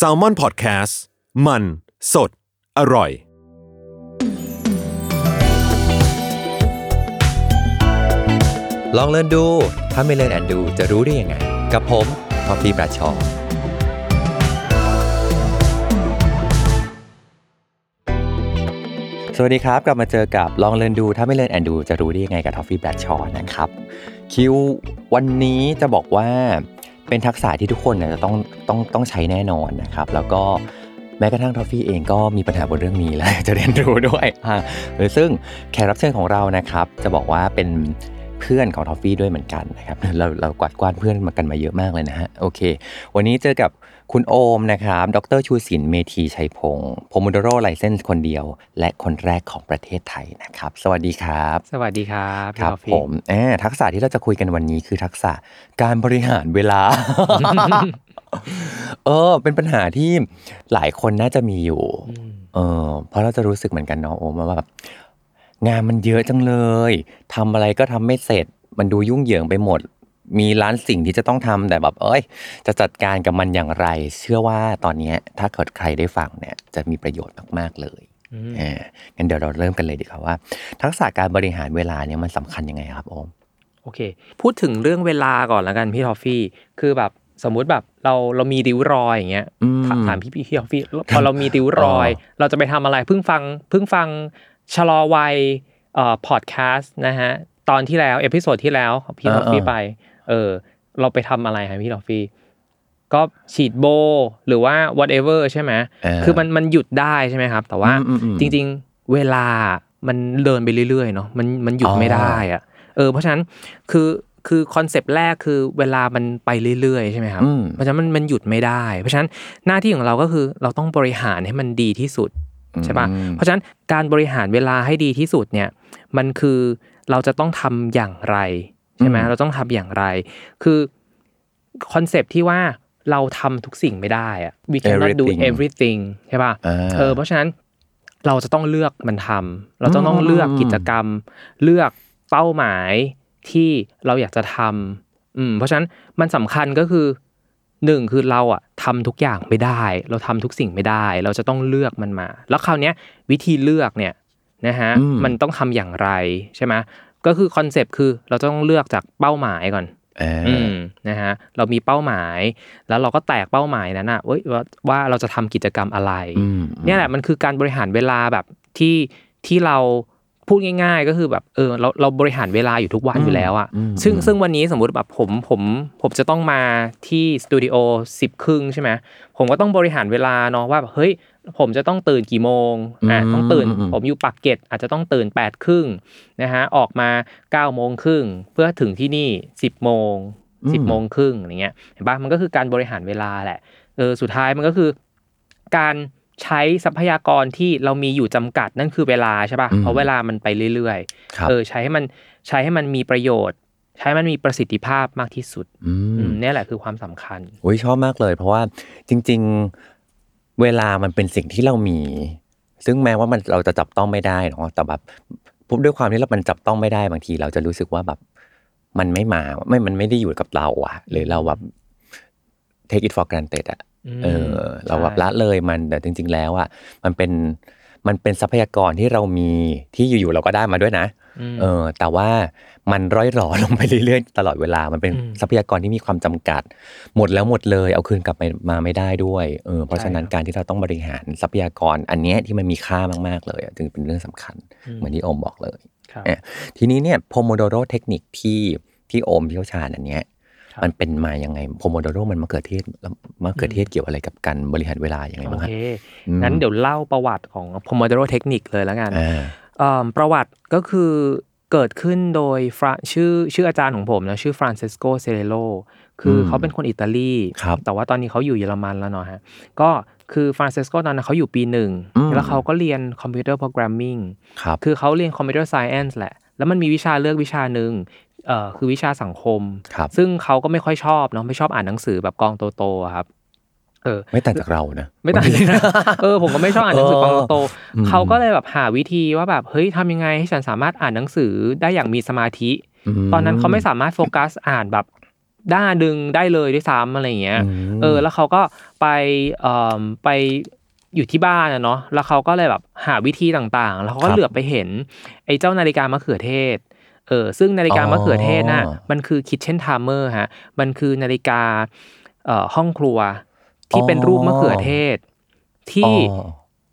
Salmon Podcast มัน สด อร่อย ลอง Learn ดู ถ้าไม่ Learn and Do จะรู้ได้ยังไง กับผมท็อฟฟี่ แบรดชอว์ สวัสดีครับ กลับมาเจอกับลอง Learn ดูถ้าไม่ Learn and Do จะรู้ได้ยังไงกับท็อฟฟี่แบรดชอว์นะครับ คิววันนี้จะบอกว่า เป็นทักษะที่ทุกคนเนี่ยจะต้องต้องต้องใช้แน่นอนนะครับ แล้วก็แม้กระทั่งทอฟฟี่เองก็มีปัญหาบนเรื่องนี้แล้วจะเรียนรู้ด้วยอ่าเออซึ่งแขกรับเชิญของเรานะครับ จะบอกว่าเป็น เพื่อนของทอฟฟี่ด้วยเหมือนกันนะครับเราเรากวาดกว้านเพื่อนมากันมาเยอะมากเลยนะฮะโอเค วันนี้เจอกับคุณโอมนะครับ ดรชูศินเมธีชัยพงศ์ Pomodoro license คนเดียว และคนแรกของประเทศไทยนะครับ สวัสดีครับ สวัสดีครับคพี่รับกอฟฟี่ผมแอบทักษะที่เราจะคุยกันวันนี้คือทักษะการบริหารเวลา เออ เป็นปัญหาที่หลายคนน่าจะมีอยู่ เออเพราะเราจะรู้สึกเหมือนกันเนาะโอมว่าแบบ งานมันเยอะจังเลยทำอะไรก็ทำไม่เสร็จ มันดูยุ่งเหยิงไปหมด มีล้านสิ่งที่จะต้องทำแต่แบบเอ้ย จะจัดการกับมันอย่างไร เชื่อว่าตอนเนี้ยถ้าเกิดใครได้ฟังเนี่ยจะมีประโยชน์มากๆเลยอืมเอองั้นเดี๋ยวเราเริ่มกันเลยดีกว่าว่า ทักษะการบริหารเวลาเนี่ยมันสำคัญยังไงครับโอมโอเค พูดถึงเรื่องเวลาก่อนแล้วกันพี่ทอฟฟี่ คือแบบสมมุติแบบเราเรามีริ้วรอยอย่างเงี้ยอืมถามถามพี่พี่ทอฟฟี่พอเรามีริ้วรอยอ๋อเราจะไปทำอะไรเพิ่งฟังเพิ่งฟัง ชะลอวัยเอ่อพอดแคสต์นะฮะตอนที่แล้ว episode ที่แล้วของพี่ทอฟฟี่ไป เออ เราไปทำอะไรฮะพี่ทอฟฟี่ก็ฉีดโบ หรือว่า whatever ใช่ไหมเออคือมันมันหยุดได้ใช่ไหมครับ แต่ว่าอืมอืมอืมจริง ๆ เวลามันเดินไปเรื่อยๆเนาะมันมันหยุดอ๋อ ไม่ได้อะเออเพราะฉะนั้นคือคือ concept แรกคือเวลามันไปเรื่อยๆใช่ไหมครับ อืม เพราะฉะนั้นมันมันหยุดไม่ได้ เพราะฉะนั้นหน้าที่ของเราก็คือเราต้องบริหารให้มันดีที่สุด ใช่ปะอืมเพราะฉะนั้นการบริหารเวลาให้ดีที่สุดเนี่ยมันคือเราจะต้องทำอย่างไรใช่ไหมอืมเราต้องทำอย่างไร คือคอนเซปต์ที่ว่าเราทำทุกสิ่งไม่ได้อะ we cannot do Everything everything ใช่ป่ะอ่าเออเพราะฉะนั้นเราจะต้องเลือกมันทำเราจะต้องเลือกกิจกรรม เลือกเป้าหมายที่เราอยากจะทำอืมเพราะฉะนั้นมันสำคัญก็คือ หนึ่งคือเราอะทำทุกอย่างไม่ได้ เราทำทุกสิ่งไม่ได้ เราจะต้องเลือกมันมา แล้วคราวเนี้ยวิธีเลือกเนี่ยนะฮะอืมมันต้องทำอย่างไรใช่ไหมก็คือ concept คือเราจะต้องเลือกจากเป้าหมายก่อนอ่าอืมนะฮะเรามีเป้าหมาย แล้วเราก็แตกเป้าหมายนั้นนะเว้ยว่าว่าเราจะทำกิจกรรมอะไรอืมเนี่ยแหละมันคือการบริหารเวลาแบบที่ที่เรา พูดง่ายๆ ก็คือแบบเออเราเราบริหารเวลาอยู่ทุกวันอยู่แล้วอะอืมซึ่งอืมซึ่งวันนี้สมมุติแบบผมผมผมจะต้องมาที่สตูดิโอสิบครึ่งใช่ไหมผมก็ต้องบริหารเวลาเนาะว่าแบบเฮ้ยผมจะต้องตื่นกี่โมงอะอืมต้องตื่นอืมผมอยู่ปากเกร็ดอาจจะต้องตื่นแปดครึ่งนะฮะออกมาเก้าโมงครึ่งเพื่อถึงที่นี่สิบโมงสิบโมงครึ่งอย่างเงี้ยเห็นปะมันก็คือการบริหารเวลาแหละเออสุดท้ายมันก็คือการ ใช้ทรัพยากรที่เรามีอยู่จำกัดนั่นคือเวลาใช่อืมป่ะเพราะเวลามันไปเรื่อยครับๆเออใช้ให้มันใช้ให้มันมีประโยชน์ ใช้ให้มันมีประสิทธิภาพมากที่สุดอือืมมเนี่ยแหละคือความสำคัญโอ้ยชอบมากเลย เพราะว่าจริง ๆ เวลามันเป็นสิ่งที่เรามี ซึ่งแม้ว่ามันเราจะจับต้องไม่ได้เนาะแต่แบบพบด้วยความที่เรามันจับต้องไม่ได้บางที เราจะรู้สึกว่าแบบมันไม่มาไม่มันไม่ได้อยู่กับเราอะหรือเราแบบ take it for granted อะอืม เออ เราแบบใช่ละเลยมันแต่จริง ๆ แล้วอะมันเป็นมันเป็นทรัพยากรที่เรามีที่อยู่ๆเราก็ได้มาด้วยนะมเออ แต่ว่ามันร่อยหรอลงไปเรื่อยๆตลอดเวลา มันเป็นอืมทรัพยากรที่มีความจำกัด หมดแล้วหมดเลย เอาคืนกลับมามาไม่ได้ด้วยเออเพราะฉะนั้นใช่ครับการที่เราต้องบริหารทรัพยากรอันเนี้ยที่มันมีค่ามากๆเลยอะจึงเป็นเรื่องสำคัญ เหมือนที่โอมบอกเลยครับเอ่อทีนี้เนี่ยโพโมโดโรเทคนิคที่ที่โอมเชี่ยวชาญอันเนี้ยครับ มันเป็นมายังไงโพโมโดโรมันมะเขือเทศแล้วมะเขือเทศเกี่ยวอะไรกับการบริหารเวลาอย่างไรโอบ้างฮะเคอืมงั้นเดี๋ยวเล่าประวัติของ Pomodoro Technique เลยแล้วกันอ่าเอิ่มประวัติก็คือเกิดขึ้นโดยฟราชื่อชื่ออาจารย์ของผมนะชื่อฟรานเซสโกเซเรโลคืออมเขาเป็นคนอิตาลีครับแต่ว่าตอนนี้เขาอยู่เยอรมันแล้วเนาะฮะก็คือฟรานเซสโกตอนนั้นเขาอยู่ปีหนึ่งอืมแล้วเขาก็เรียน computer programming ครับคือเขาเรียน computer science แหละ แล้วมันมีวิชาเลือกวิชาหนึ่ง เอ่อคือวิชาสังคม ครับซึ่งเขาก็ไม่ค่อยชอบเนาะไม่ชอบอ่านหนังสือแบบกองโตๆอะครับ เออ ไม่ต่างจากเรานะ ไม่ต่างเลยนะเออผมก็ไม่ชอบอ่านหนังสือกองโตอืม ๆเขาก็เลยแบบหาวิธีว่าแบบเฮ้ยทำยังไงให้ฉันสามารถอ่านหนังสือได้อย่างมีสมาธิ มตอนนั้นเขาไม่สามารถโฟกัสอ่านแบบด้าดึงได้เลยด้วยซ้ำอะไรอย่างเงี้ยอืมเออแล้วเขาก็ไปเอ่อไปอยู่ที่บ้านอะเนาะแล้วเขาก็เลยแบบหาวิธีต่างๆ แล้วเขาก็เหลือบไปเห็น ไอ้เจ้านาฬิกามะเขือเทศ เออซึ่งนาฬิกามะเขือเทศน่ะมันคือ kitchen timer ฮะมันคือนาฬิกาเอ่อห้องครัวที่เป็นรูปมะเขือเทศ ที่อ๋อ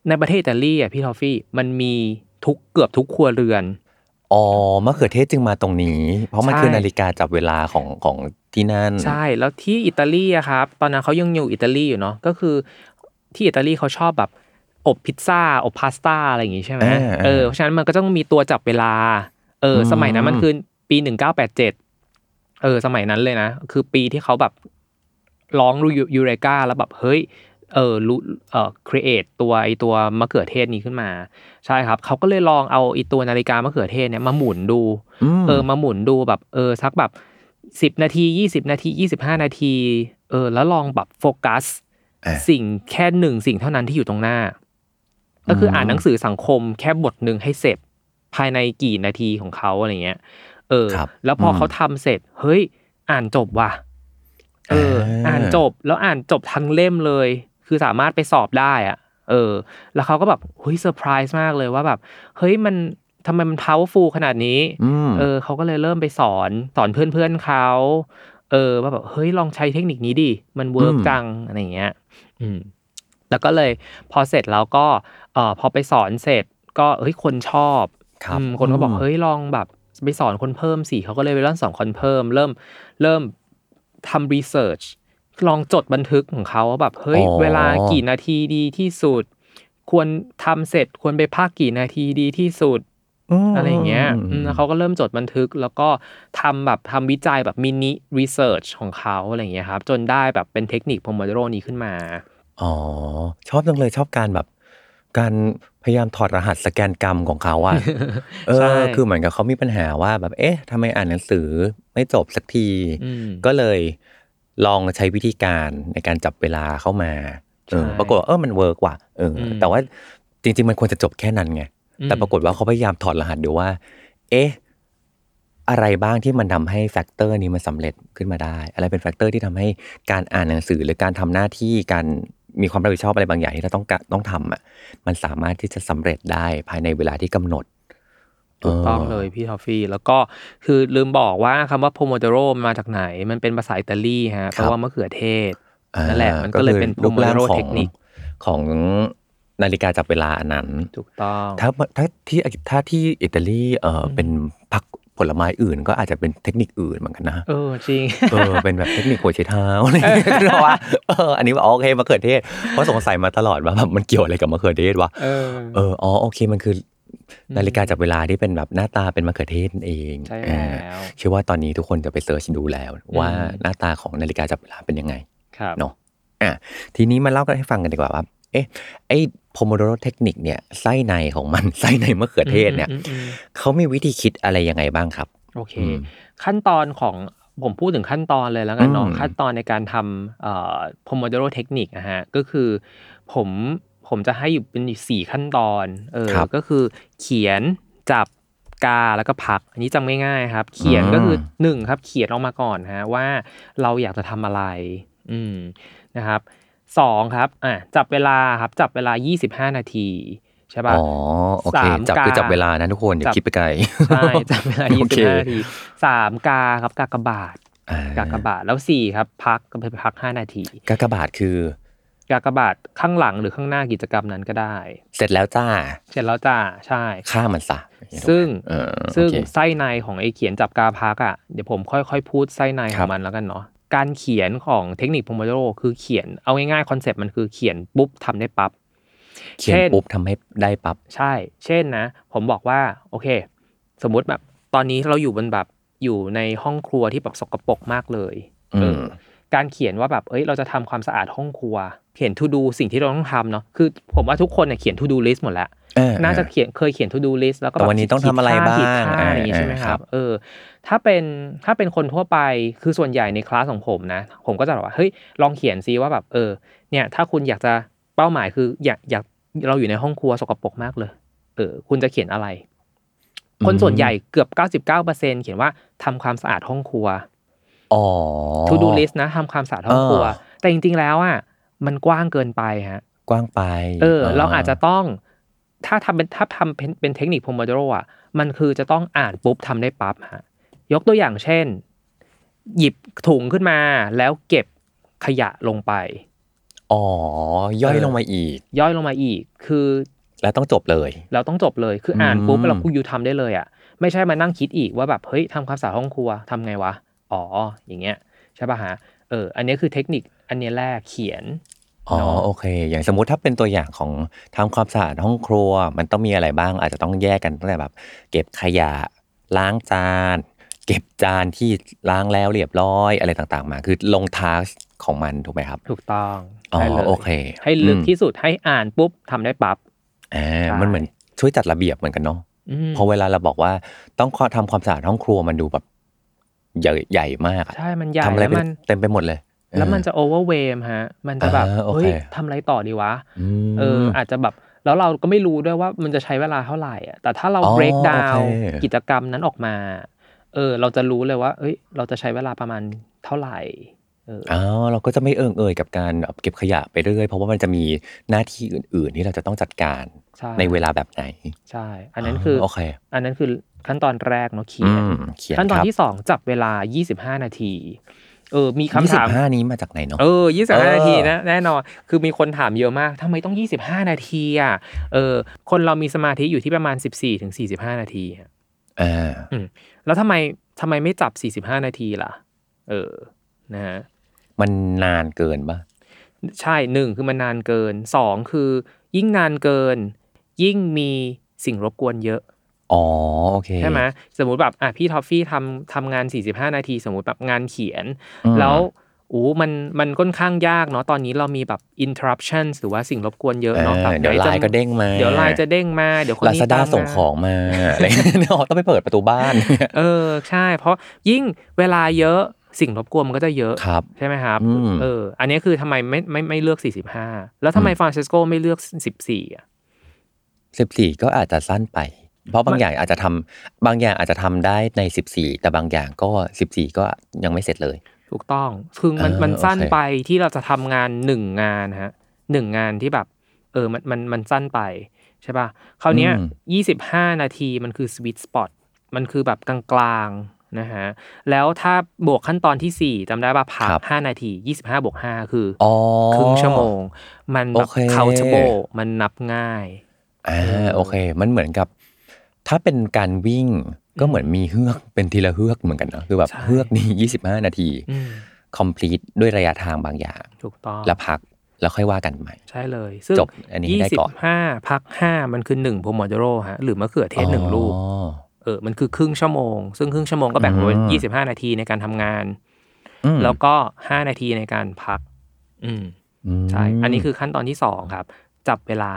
ในประเทศอิตาลีอะพี่ทอฟฟี่ มันมีทุกเกือบทุกครัวเรือนอ๋อมะเขือเทศจึงมาตรงนี้ เพราะมันใช่คือนาฬิกาจับเวลาของของที่นั่น ใช่แล้วที่อิตาลีอะครับตอนนั้นเขายังอยู่อิตาลีอยู่เนาะก็คือที่อิตาลีเขาชอบแบบอบพิซซ่าอบพาสต้าอะไรอย่างงี้ใช่ไหมอ่าเออเพราะฉะนั้นมันก็ต้องมีตัวจับเวลา เอออืมสมัยนั้นมันคือปีหนึ่งเก้าแปดเจ็ดเออ สมัยนั้นเลยนะ คือปีที่เขาแบบร้องรูยูเรกาแล้วแบบเฮ้ยเออรู้เอ่อ create ตัวไอตัวมะเขือเทศนี้ขึ้นมา ใช่ครับ เขาก็เลยลองเอาไอตัวนาฬิกามะเขือเทศเนี่ยมาหมุนดูมเออมาหมุนดูแบบเออสักแบบสิบนาทียี่สิบนาทียี่สิบห้านาที เออ แล้วลองแบบโฟกัสอะสิ่งแค่หนึ่งสิ่งเท่านั้นที่อยู่ตรงหน้า ก็คืออ่านหนังสือสังคมแค่บทหนึ่งให้เสร็จ ภายในกี่นาทีของเขาอะไรเงี้ย เออครับแล้วพออมเขาทำเสร็จ เฮ้ย อ่านจบว่ะ เอออ่าอ่านจบแล้วอ่านจบทั้งเล่มเลย คือสามารถไปสอบได้อะ เออ แล้วเขาก็แบบเฮ้ยเซอร์ไพรส์มากเลยว่าแบบ เฮ้ยมันทำไมมัน powerful ขนาดนี้อืมเออเขาก็เลยเริ่มไปสอนสอนเพื่อนๆเขาเออว่าแบบเฮ้ยลองใช้เทคนิคนี้ดิมัน work อืมจังอะไรอย่างเงี้ย อืม แล้วก็เลยพอเสร็จแล้วก็เอ่อพอไปสอนเสร็จ ก็เฮ้ยคนชอบ ครับอืมคนก็บอกอืมเฮ้ยลองแบบไปสอนคนเพิ่มสิเขาก็เลยไปเริ่มสอนคนเพิ่ม เริ่มเริ่มทำ research ลองจดบันทึกของเขาว่าแบบเฮ้ยอ๋อเวลากี่นาทีดีที่สุด ควรทำเสร็จควรไปพักกี่นาทีดีที่สุดมอะไรอย่างเงี้ยมอืมแล้วเขาก็เริ่มจดบันทึกแล้วก็ทำแบบทำวิจัยแบบ mini research ของเขาอะไรอย่างเงี้ยครับ จนได้แบบเป็นเทคนิค Pomodoroนี้ขึ้นมา อ๋อ ชอบจังเลยชอบการแบบ การ พยายามถอดรหัสสแกนกรรมของเขาอะเอใช่ อคือเหมือนกับเขามีปัญหาว่าแบบเอ๊ะทำไมอ่านหนังสือไม่จบสักที อืม ก็เลยลองใช้วิธีการในการจับเวลาเข้ามาเออใช่ปรากฏว่าเออมัน work ว่ะเอออม แต่ว่าจริง ๆ มันควรจะจบแค่นั้นไงอืมแต่ปรากฏว่าเขาพยายามถอดรหัสดูว่า เอ๊ะ อะไรบ้างที่มันทำให้ factor นี้มันสำเร็จขึ้นมาได้ อะไรเป็น factor ที่ทำให้การอ่านหนังสือหรือการทำหน้าที่การ มีความรับผิดชอบอะไรบางอย่างที่เราต้องกะต้องทำอะมันสามารถที่จะสำเร็จได้ภายในเวลาที่กำหนดถูกต้องเลยพี่ทอฟฟี่ แล้วก็คือลืมบอกว่าคำว่า Pomodoro มาจากไหน มันเป็นภาษาอิตาลีฮะแปลว่ามะเขือเทศอ่านั่นแหละมันก็เลยเป็นคือรูปร่าง Pomodoro ของเทคนิคของนาฬิกาจับเวลาอันนั้น ถูกต้อง ถ้าถ้าที่ถ้าที่อิตาลีเออเป็นผัก ผลไม้อื่นก็อาจจะเป็นเทคนิคอื่นเหมือนกันนะ เออจริง เออเป็นแบบเทคนิคหัวใช้เท้าอะไรอย่างเงี้ยก็ว่าเอออันนี้ว่าอ๋อโอเคมะเขือเทศเพราะสงสัยมาตลอดว่าแบบมันเกี่ยวอะไรกับมะเขือเทศวะเออเอออ๋อโอเคมันคือนาฬิกาจับเวลาที่เป็นแบบหน้าตาเป็นมะเขือเทศนั่นเองใช่อ่าแล้วเชื่อว่าตอนนี้ทุกคนจะไปเสิร์ชดูแล้ว ว่าอืมหน้าตาของนาฬิกาจับเวลาเป็นยังไงครับเนาะอะทีนี้มาเล่ากันให้ฟังกันดีกว่าว่าเอ๊ะไอ้ โพโมโดโรเทคนิคเนี่ยไส้ในของมันไส้ในมะเขือเทศเนี่ยอืมอืมอืมเขามีวิธีคิดอะไรยังไงบ้างครับ โอเคอืมขั้นตอนของผมพูดถึงขั้นตอนเลยแล้วกันเนาะอืมขั้นตอนในการทำเอ่อ Pomodoro เทคนิคนะฮะก็คือผมผมจะให้อยู่เป็นอยู่สี่ขั้นตอนเออครับก็คือเขียนจับกาแล้วก็พัก อันนี้จำง่ายๆครับ เขียนก็คือหนึ่งครับ เขียนออกมาก่อนฮะว่าเราอยากจะทำอะไร อืมนะครับ สองครับอะจับเวลาครับจับเวลา 25 นาทีใช่ป่ะอ๋อโอเคสามจับคือกาจับเวลานะทุกคนอย่าจับคิดไปไกลใช่จับเวลาโอเค25 นาทีสามกาครับกากบาทอ่กากบาทแล้วสี่ครับพักก็ไปพักห้านาทีกากบาทคือกากบาทข้างหลังหรือข้างหน้ากิจกรรมนั้นก็ได้ เสร็จแล้วจ้า เสร็จแล้วจ้าใช่ฆ่ามันซะซึ่งเออซึ่งโอเคไส้ในของไอ้เขียนจับกาพักอะเดี๋ยวผมค่อยๆ พูดไส้ในขครัองบมันแล้วกันเนาะ การเขียนของเทคนิค Pomodoro คือเขียนเอาง่ายๆ concept มันคือเขียนปุ๊บทำได้ปั๊บเขียนเช่นปุ๊บทำให้ได้ปั๊บใช่ เช่นนะ ผมบอกว่าโอเค สมมุติแบบตอนนี้เราอยู่บนแบบอยู่ในห้องครัวที่แบบสกปรกมากเลยอืเอมอการเขียนว่าแบบเอ้ยเราจะทำความสะอาดห้องครัว เขียน to do สิ่งที่เราต้องทำเนาะคือ ผมว่าทุกคนเนี่ยเขียน to do list หมดแล้วเออน่าจะเขียนเคยเขียน to do list แล้วก็แต่แบบวันนี้ต้องทำอะไรขีดค่บ้างขีดค่อ่าอย่างงี้ใช่ไหมอ่าคครัรับบเออ ถ้าเป็นถ้าเป็นคนทั่วไปคือส่วนใหญ่ในคลาสของผมนะ ผมก็จะบอกว่าเฮ้ยลองเขียนซิว่าแบบเออ เนี่ยถ้าคุณอยากจะเป้าหมายคืออยากอยากเราอยู่ในห้องครัวสกปรกมากเลยเออคุณจะเขียนอะไร คนส่วนใหญ่เกือบ 99%เขียนว่าทำความสะอาดห้องครัวออ๋อ to do list นะทำความสะอาดห้องครัวเออแต่จริงๆแล้วอะมันกว้างเกินไปฮะ กว้างไป เออ เราอาจจะต้อง ถ้าทำเป็นถ้าทำเป็นเป็นเทคนิค Pomodoro อะ มันคือจะต้องอ่านปุ๊บทำได้ปั๊บฮะ ยกตัวอย่างเช่น หยิบถุงขึ้นมาแล้วเก็บขยะลงไป อ๋อย่อยเออลงมาอีก ย่อยลงมาอีกคือ แล้วต้องจบเลย เราต้องจบเลยคืออ่านปุ๊บอืมเราพูดยูทำได้เลยอะไม่ใช่มานั่งคิดอีกว่าแบบเฮ้ยทำความสะอาดห้องครัวทำไงวะอ๋ออย่างเงี้ยใช่ป่ะฮะเออ อันนี้คือเทคนิคอันนี้แรกเขียนอ๋อเนาะโอเค อย่างสมมุติถ้าเป็นตัวอย่างของทำความสะอาดห้องครัว มันต้องมีอะไรบ้างอาจจะต้องแยกกันตั้งแต่แบบ เก็บขยะล้างจาน เก็บจานที่ล้างแล้วเรียบร้อยอะไรต่างๆ มา คือลงทาสของมันถูกไหมครับ ถูกต้องอ๋อใช่เลยโอเค ให้ลึกอืมที่สุดให้อ่านปุ๊บทำได้ปั๊บอ่าใช่มันเหมือนช่วยจัดระเบียบเหมือนกันเนาะอืมพอเวลาเราบอกว่าต้องทำความสะอาดห้องครัวมันดูแบบใหญ่ใหญ่มากอะใช่มันใหญ่ทำอะไรแล้วไปมันเต็มไปหมดเลย แล้วมันจะโอเวอร์เวมฮะ มันจะแบบอ่าโอเคเฮ้ยทำอะไรต่อดีวะอืมเอออาจจะแบบแล้วเราก็ไม่รู้ด้วยว่ามันจะใช้เวลาเท่าไหร่อะแต่ถ้าเราอ๋อ break down โอเคกิจกรรมนั้นออกมา เออ เราจะรู้เลยว่า เอ้ย เราจะใช้เวลาประมาณเท่าไหร่เอออ้าวเราก็จะไม่เอิงเอยกับการแบบเก็บขยะไปเรื่อยเพราะว่ามันจะมีหน้าที่อื่น ๆ ที่เราจะต้องจัดการใช่ในเวลาแบบไหน ใช่ อันนั้นคือโอเค อันนั้นคือขั้นตอนแรกเนาะเขีอืยนมเขียนขั้นตอนครับที่สองจับเวลา 25 นาทีเออ มีคำยี่สิถาบมห้านี้มาจากไหนเนาะ เออยี่สิบเอห้าอนาทีนะ แน่นอน คือมีคนถามเยอะมากทำไมต้องยี่สิบห้านาทีอะ เออ คนเรามีสมาธิอยู่ที่ประมาณสิบสี่ถึงสี่สิบห้านาที อะอ่าอืมแล้วทำไมทำไมไม่จับสี่สิบห้านาทีล่ะ เออนะฮะมันนานเกินปะใช่หนึ่งคือมันนานเกินสองคือ ยิ่งนานเกิน ยิ่งมีสิ่งรบกวนเยอะอ๋อโอเคใช่ไหมสมมุติแบบอะพี่ทอฟฟี่ทำทำงาน 45 นาที สมมุติแบบงานเขียนอืมแล้ว อู้มันมันค่อนข้างยากเนาะตอนนี้เรามีแบบ interruption หรือว่าสิ่งรบกวนเยอะเนาะอ่าแบบเดี๋ยวหนไลจะน์ก็เด้งมา เดี๋ยวไลน์จะเด้งมา เดี๋ยวคนลานี้ซาด้าตมมส่งของมาอะไรเงี้ยอ๋อต้องไปเปิดประตูบ้าน เออใช่ เพราะยิ่งเวลาเยอะสิ่งรบกวนมันก็จะเยอะครับใช่ไหมครับอืมเออ อันนี้คือทำไมไม่ไม่ไม่เลือก 45 แล้วทำไมฟรานซิสโกไม่เลือก 14อะสิบสี่ก็อาจจะสั้นไป เพราะบางมันอย่างอาจจะทำบางอย่างอาจจะทำได้ในสิบสี่แต่บางอย่างก็สิบสี่ก็ยังไม่เสร็จเลย ถูกต้องคือมันเออมันสั้นโอเคไปที่เราจะทำงานหนึ่งงานฮะหนึ่งงานที่แบบ เออมันมันมันสั้นไปใช่ป่ะคราวเนี้ยยี่สิบห้านาทีมันคือสวีทสปอตมันคือแบบกลางๆนะฮะแล้วถ้าบวกขั้นตอนที่สี่จำได้ป่ะพักห้านาทียี่สิบห้าบวกห้าคืออ๋อครึ่งชั่วโมง มันแบบโอเค countable มันนับง่ายอ่าโอเค มันเหมือนกับ ถ้าเป็นการวิ่ง ก็เหมือนมีเฮือกเป็นทีละเฮือกเหมือนกันเนอะคือแบบใช่เฮือกนี้ยี่สิบห้านาทีอืม complete ด้วยระยะทางบางอย่างถูกต้องแล้วพักแล้วค่อยว่ากันใหม่ ใช่เลย ซึ่งจบอันนี้ให้ยี่ได้สิบก่อนห้าพักห้ามันคือหนึ่งโพมโดโรฮะหรือมะเขือเทศหนึ่งลูกอ๋อเออมันคือครึ่งชั่วโมง ซึ่งครึ่งชั่วโมงก็แบ่งเป็นอืมยี่สิบห้านาทีในการทำงานอืมแล้วก็ห้านาทีในการพัก อืมมใช่ อันนี้คือขั้นตอนที่สองครับ จับเวลา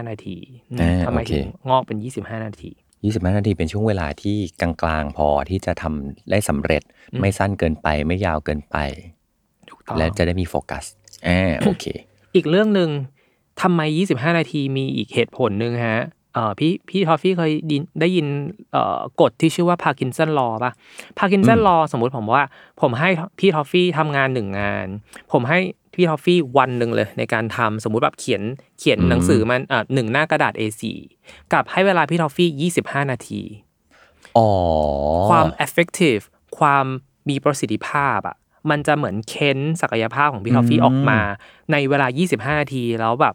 25นาทีอืมอ่าทำไมโอเคถึงงอกเป็น25นาทียี่สิบห้านาที เป็นช่วงเวลาที่กลางๆ พอที่จะทำได้สำเร็จ อืม ไม่สั้นเกินไปไม่ยาวเกินไป ถูกต้อง และจะได้มีโฟกัสอ่าโอเค อีกเรื่องหนึ่งทำไม 25 นาทีมีอีกเหตุผลหนึ่งฮะ เอ่อพี่พี่ทอฟฟี่เคยได้ยินได้ยินเอ่อกฎที่ชื่อว่า Parkinson's Law ป่ะ Parkinson's Law สมมุติผมว่า ผมให้พี่ทอฟฟี่ทำงานหนึ่งงาน ผมให้พี่ทอฟฟี่วันหนึ่งเลย ในการทำสมมุติแบบเขียนเขียนอืมหนังสือมันอ่าหนึ่งหน้ากระดาษ A4 กับให้เวลาพี่ทอฟฟี่25นาทีอ๋อความ effective ความมีประสิทธิภาพอะมันจะเหมือนเค้นศักยภาพของพี่ทอฟฟี่ออกมา ในเวลา 25 นาทีแล้วแบบ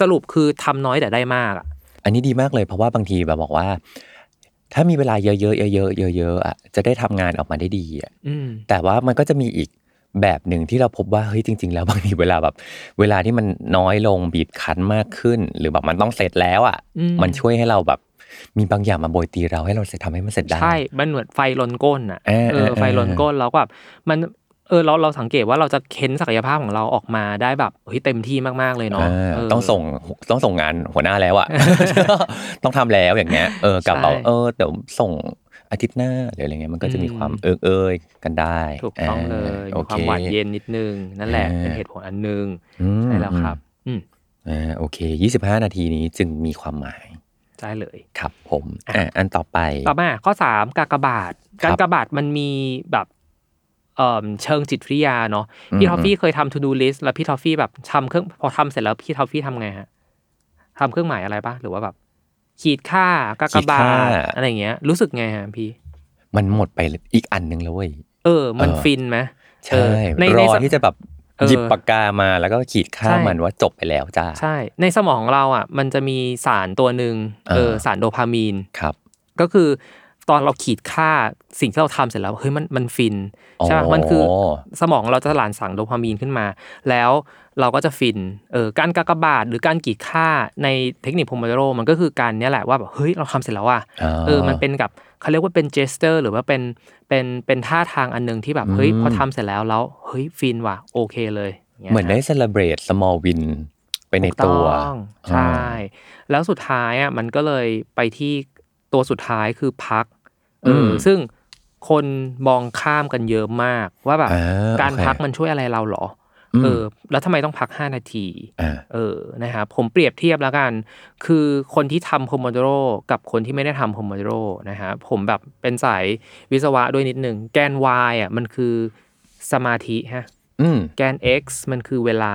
สรุปคือทำน้อยแต่ได้มากอะ อันนี้ดีมากเลยเพราะว่าบางทีแบบบอกว่า ถ้ามีเวลาเยอะๆเยอะๆเยอะๆอะจะได้ทำงานออกมาได้ดีอะอืมแต่ว่ามันก็จะมีอีกแบบหนึ่งที่เราพบว่าเฮ้ยจริง ๆ แล้วบางทีเวลาแบบ เวลาที่มันน้อยลงบีบคั้นมากขึ้น หรือแบบมันต้องเสร็จแล้วอะอืมมันช่วยให้เราแบบ มีบางอย่างมาโบยตีเราให้เราทำให้มันเสร็จได้ใช่มันเหมือนไฟลนก้นอะเออเอเอออเออไฟลนก้นแล้วก็แบบมัน เออเราเราสังเกตว่าเราจะเค้นศักยภาพของเราออกมาได้แบบเฮ้ยเต็มที่มากๆเลยเนาะอ่าเต้องส่งต้องส่งงานหัวหน้าแล้วอะต้องทำแล้วอย่างเงี้ยเออกลับเอาใช่เออเดี๋ยวส่งอาทิตย์หน้าหรืออะไรเงี้ยมันก็จะมีอืมความเอิงเอยกันได้ถูกต้องเลยโอมีคเความหวานเย็นนิดนึง นั่นแหละอ่าเป็นเหตุผลอันนึงอืมใช่แล้วครับ อืมอ่าโอเคยี่สิบห้านาทีนี้จึงมีความหมายใช่เลยครับผมอะอันต่อไปต่อมาข้อสามกากบาทครับกากบาทมันมีแบบ เอ่อเชิงจิตวิทยาเนาะพี่ทอฟฟี่เคยทำ to do list แล้วพี่ทอฟฟี่แบบทำเครื่องพอทำเสร็จแล้วพี่ทอฟฟี่ทำไงฮะทำเครื่องหมายอะไรปะหรือว่าแบบ ขีดฆ่ากากบาขีดฆ่าอะไรอย่างเงี้ย รู้สึกไงฮะพี่ มันหมดไปอีกอันหนึ่งแล้วเว้ยเออ มันเออฟินไหมใช่เออในรในอสที่จะแบบเออหยิบปากกามาแล้วก็ขีดฆ่าใช่มันว่าจบไปแล้วจ้าใช่ ในสมองของเราอะ มันจะมีสารตัวหนึ่งเออเออสารโดพามีนครับ ก็คือ ตอนเราขีดฆ่าสิ่งที่เราทำเสร็จแล้วเฮ้ยมันมันฟินใช่ปะมันคือสมองเราจะหลั่งสามีนขึ้นมา แล้วเราก็จะฟินเออการกากบาทหรือการขีดฆ่าในเทคนิค Pomodoro มันก็คือการเนี้ยแหละว่าแบบเฮ้ยเราทำเสร็จแล้วอะเออมันเป็นกับเขาเรียกว่าเป็น gesture หรือว่าเป็นเป็นเป็นท่าทางอันหนึงที่แบบเฮ้ยพอทำเสร็จแล้วแล้วเฮ้ยฟินว่ะโอเคเลยย่างเงี้ยเหมือนได้ celebrate small win ไปในตัวถูกต้องใช่ แล้วสุดท้ายอะมันก็เลยไปที่ ตัวสุดท้ายคือพักเอออมซึ่งคนมองข้ามกันเยอะมาก ว่าแบบอ่าการโอเคพักมันช่วยอะไรเราเหรออมเออแล้วทำไมต้องพัก5นาทีอ่าเออนะครับผมเปรียบเทียบแล้วกัน คือคนที่ทำโพมโดโรกับคนที่ไม่ได้ทำโพมโดโรนะฮะผมแบบเป็นสายวิศวะด้วยนิดหนึ่งแกน y อะมันคือสมาธิฮะอืมแกน x มันคือเวลา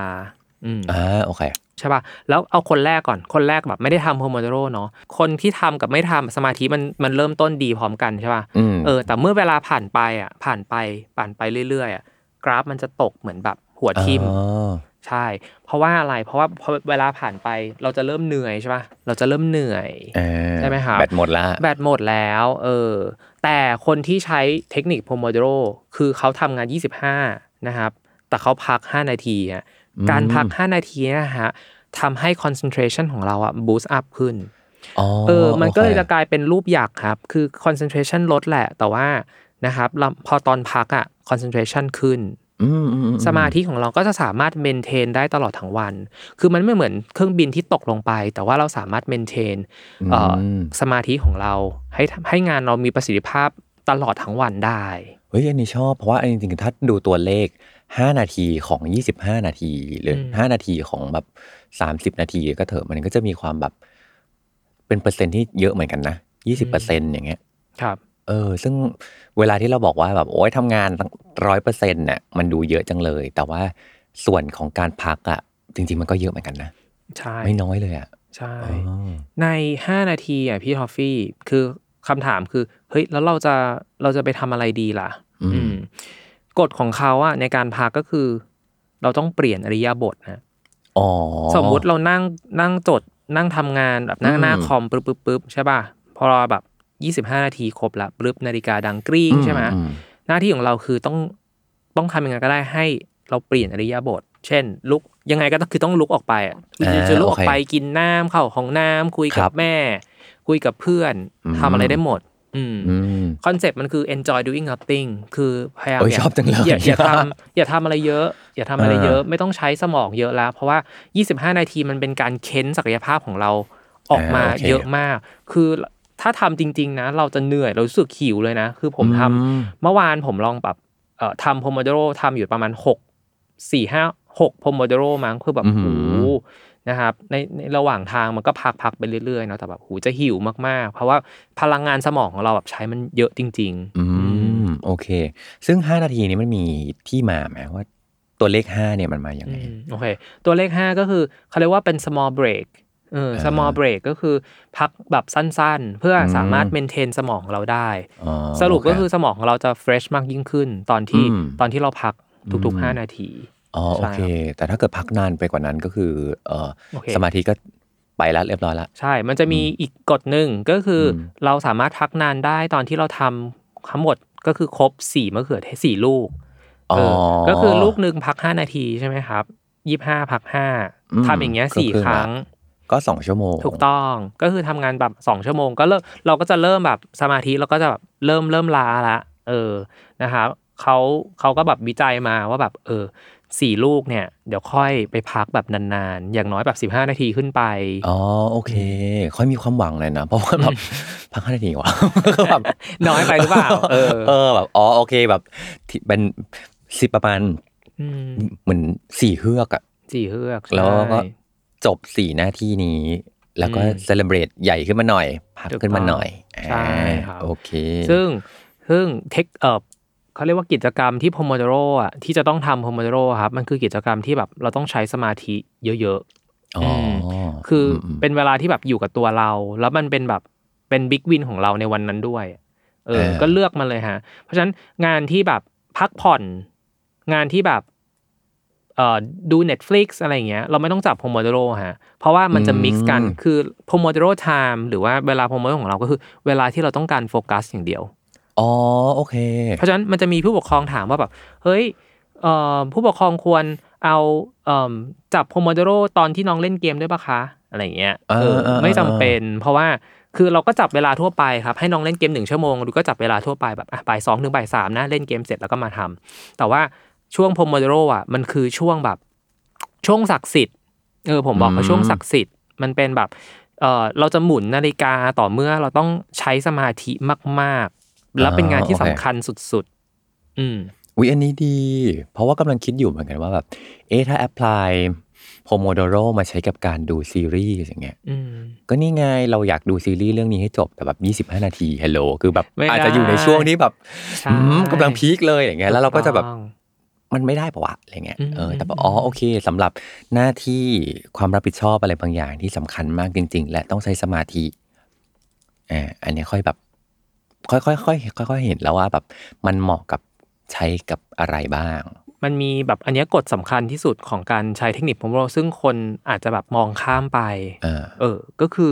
อืมอ่าโอเคใช่ป่ะแล้วเอาคนแรกก่อนคนแรกแบบไม่ได้ทำโฮโมโดโรเนาะคนที่ทำกับไม่ทำสมาธิมันมันเริ่มต้นดีพร้อมกันใช่ป่ะอืมเออแต่เมื่อเวลาผ่านไปอะผ่านไปผ่านไปเรื่อยๆอะกราฟมันจะตกเหมือนแบบหัวทิ่มอ๋อใช่ เพราะว่าอะไรเพราะว่าพอเวลาผ่านไปเราจะเริ่มเหนื่อยใช่ป่ะเราจะเริ่มเหนื่อยอ่าใช่ไหมครับแบตหมดละแบตหมดแล้วเออแต่คนที่ใช้เทคนิคโพโมโดโรคือเขาทำงาน 25 นะครับ แต่เขาพัก 5 นาทีอะ การพัก 5 นาทีเนะฮะทำให้ concentration ของเราอะ boost up ขึ้นอ๋อเออมันก็เลยโอจะคกลายเป็นรูปหยักครับ คือ concentration ลดแหละ แต่ว่านะครับเราพอตอนพักอะ concentration ขึ้นอืมอือืสมาธิของเราก็จะสามารถเมนเทนได้ตลอดทั้งวัน คือมันไม่เหมือนเครื่องบินที่ตกลงไป แต่ว่าเราสามารถเมนเทนเอ่ออมสมาธิของเรา ให้ให้งานเรามีประสิทธิภาพตลอดทั้งวันได้ เฮ้ยอันนี้ชอบเพราะว่าอันจริงๆถ้าดูตัวเลข 5 นาทีของ 25 นาที หรือม5นาทีของแบบ 30 นาทีก็เถอะมันก็จะมีความแบบ เป็นเปอร์เซ็นต์ที่เยอะเหมือนกันนะ 20เปอร์เซ็นต์อย่างเงี้ย ครับ เออ ซึ่งเวลาที่เราบอกว่าแบบโอ๊ยทำงานร้อยเปอร์เซ็นต์เนี่ยมันดูเยอะจังเลย แต่ว่าส่วนของการพักอะ จริง ๆ มันก็เยอะเหมือนกันนะใช่ไม่น้อยเลยอะใช่อ๋อใน 5 นาทีอะพี่ทอฟฟี่คือคำถามคือ เฮ้ย แล้วเราจะเราจะไปทำอะไรดีล่ะ อืมอืม กฎของเขาอะในการพักก็คือ เราต้องเปลี่ยนอริยาบทนะอ๋อสมมุติเรานั่งนั่งจดนั่งทำงานแบบนั่งอืมหน้าคอมปึ๊บปึ๊บปึ๊บใช่ป่ะพอเราแบบยี่สิบห้านาทีครบละปึ๊บนาฬิกาดังกริ้งใช่ไหมอืหน้าที่ของเราคือต้องต้องทำยังไงก็ได้ให้เราเปลี่ยนอิริยาบถ เช่น ลุกยังไงก็ต้องคือต้องลุกออกไปอะคือจะลุกออกไปกินน้ำเข้าห้องน้ำคุยกับแม่ คุยกับเพื่อนทำอะไรได้หมดอืมอืม concept มันคือ enjoy doing nothing คือพยายามเอ้ยอย่าชอบจังเลยอย่าอย่าทำอย่าทำอะไรเยอะ อย่าทำอะไรเยอะ ไม่ต้องใช้สมองเยอะแล้ว เพราะว่า 25 นาทีมันเป็นการเค้นศักยภาพของเราออกมาอ่าโอเคเยอะมาก คือถ้าทำจริง ๆ นะ เราจะเหนื่อยเรารู้สึกหิวเลยนะ คือผมทำอืมเมื่อวานผมลองแบบเอ่อทำโพโมโดโรทำอยู่ประมาณ 6 4 5 6โพโมโดโรมั้งคือแบบอื้อหืโอ้อโห นะครับในในระหว่างทางมันก็พักพักไปเรื่อยๆเนาะแต่แบบหูจะหิวมากๆ เพราะว่าพลังงานสมองของเราแบบใช้มันเยอะจริง ๆ อืมโอเค ซึ่ง 5 นาทีนี้มันมีที่มาไหมว่าตัวเลข 5 เนี่ยมันมาอย่างไงอืมโอเค ตัวเลข 5 ก็คือเขาเรียกว่าเป็น small break เออ small break ก็คือพักแบบสั้นๆ เพื่อสามารถ maintain สมองเราได้อ๋อสรุปก็โเคือสมองของเราจะ fresh มากยิ่งขึ้น ตอนที่อืมตอนที่เราพักทุกอืมๆ5 นาที อ๋อ โอเคใช่ครับ แต่ถ้าเกิดพักนานไปกว่านั้น ก็คือ เออโอเค สมาธิก็ไปแล้วเรียบร้อยละใช่ มันจะมีอีกกฎหนึ่งก็คืออมเราสามารถพักนานได้ตอนที่เราทำทั้งหมดก็คือครบสี่มะเขือเทศสี่ลูก อ๋อ เออ ก็คือลูกหนึ่งพักห้านาทีใช่ไหมครับยี่ห้าพักห้าอืม ทำอย่างเงี้ยก็สี่ครึ่งคละ รั้ง ก็สองชั่วโมง ถูกต้องก็คือทำงานแบบสองชั่วโมงก็เริ่มเราก็จะเริ่มแบบสมาธิเราก็จะแบบเริ่มเริ่มล้าละเออนะครับเขาเขาก็แบบวิจัยมาว่าแบบเออ สี่ลูกเนี่ย เดี๋ยวค่อยไปพักแบบนานๆ อย่างน้อยแบบสิบห้านาทีขึ้นไป อ๋อโอเค ค่อยมีความหวังเลยนะ เพราะว่าแบบพักห้านาทีวะแบบน้อยไปหรือเปล่า เออเออแบบอ๋อโอเคแบบที่เป็นสิบประมาณมเหมือนสี่เฮือกอะสี่เฮือก แล้วก็ใช่จบสี่หน้าที่นี้ แล้วก็อืมเซเลบรตใหญ่ขึ้นมาหน่อย พักถูกขึ้นมาต้องหน่อยใช่อ่าครับโอเค ซึ่งซึ่งเทคเอ่อ เขาเรียกว่ากิจกรรมที่ Pomodoro อะที่จะต้องทำ Pomodoro อะครับ มันคือกิจกรรมที่แบบเราต้องใช้สมาธิเยอะอ๋อๆคืออมเป็นเวลาที่แบบอยู่กับตัวเรา แล้วมันเป็นแบบเป็นบิ๊กวินของเราในวันนั้นด้วย เออเออก็เลือกมาเลยฮะ เพราะฉะนั้นงานที่แบบพักผ่อน งานที่แบบเอ่อดู Netflix อะไรอย่างเงี้ยเราไม่ต้องจับ Pomodoro ฮะ เพราะว่ามันจะ mix กันคือ Pomodoro time หรือว่าเวลา Pomodoro ของเราก็คือ เวลาที่เราต้องการโฟกัสอย่างเดียว อ๋อโอเค เพราะฉะนั้นมันจะมีผู้ปกครองถามว่าแบบเฮ้ยเอ่อผู้ปกครองควรเอาเอิ่มจับโพโมโดโรตอนที่น้องเล่นเกมด้วยปะคะ อะไรอย่างเงี้ยเออเออเออไม่จำเออเป็น เพราะว่าคือเราก็จับเวลาทั่วไปครับให้น้องเล่นเกมหนึ่งชั่วโมงดูก็จับเวลาทั่วไปแบบอะบ่ายสองถึงบ่ายสามนะเล่นเกมเสร็จแล้วก็มาทำแต่ว่าช่วงโพโมโดโรอะมันคือช่วงแบบช่วงศักดิ์สิทธิ์เออผมบอกว่าช่วงศักดิ์สิทธิ์มันเป็นแบบเออเราจะหมุนนาฬิกาต่อเมื่อเราต้องใช้สมาธิมากๆ แล้วเป็นงานที่สำคัญสุดๆ อืมวิอันนี้ดี เพราะว่ากำลังคิดอยู่เหมือนกันว่าแบบ เอ๊ะถ้าแอพพลายโพโมโดโรมาใช้กับการดูซีรีส์อย่างเงี้ยอืมก็นี่ไงเราอยากดูซีรีส์เรื่องนี้ให้จบแต่แบบ 25 นาทีฮัลโหลคือแบบไม่ได้อาจจะอยู่ในช่วงที่แบบใช่อืมกำลังพีคเลยอย่างเงี้ยแล้วเราก็จะแบบถูต้องมันไม่ได้ปะวะอะไรเงี้ยอืมเออแต่แบบอืมอ๋อโอเคสำหรับหน้าที่ความรับผิดชอบอะไรบางอย่างที่สำคัญมากจริง ๆ และต้องใช้สมาธิอ่าอันเนี้ยค่อยแบบ ค่อยๆค่อยๆค่อยๆเห็นแล้วว่าแบบมันเหมาะกับใช้กับอะไรบ้าง มันมีแบบอันเนี้ยกฎสำคัญที่สุดของการใช้เทคนิคโพโมโดโรซึ่งคนอาจจะแบบมองข้ามไปเออเออก็คือ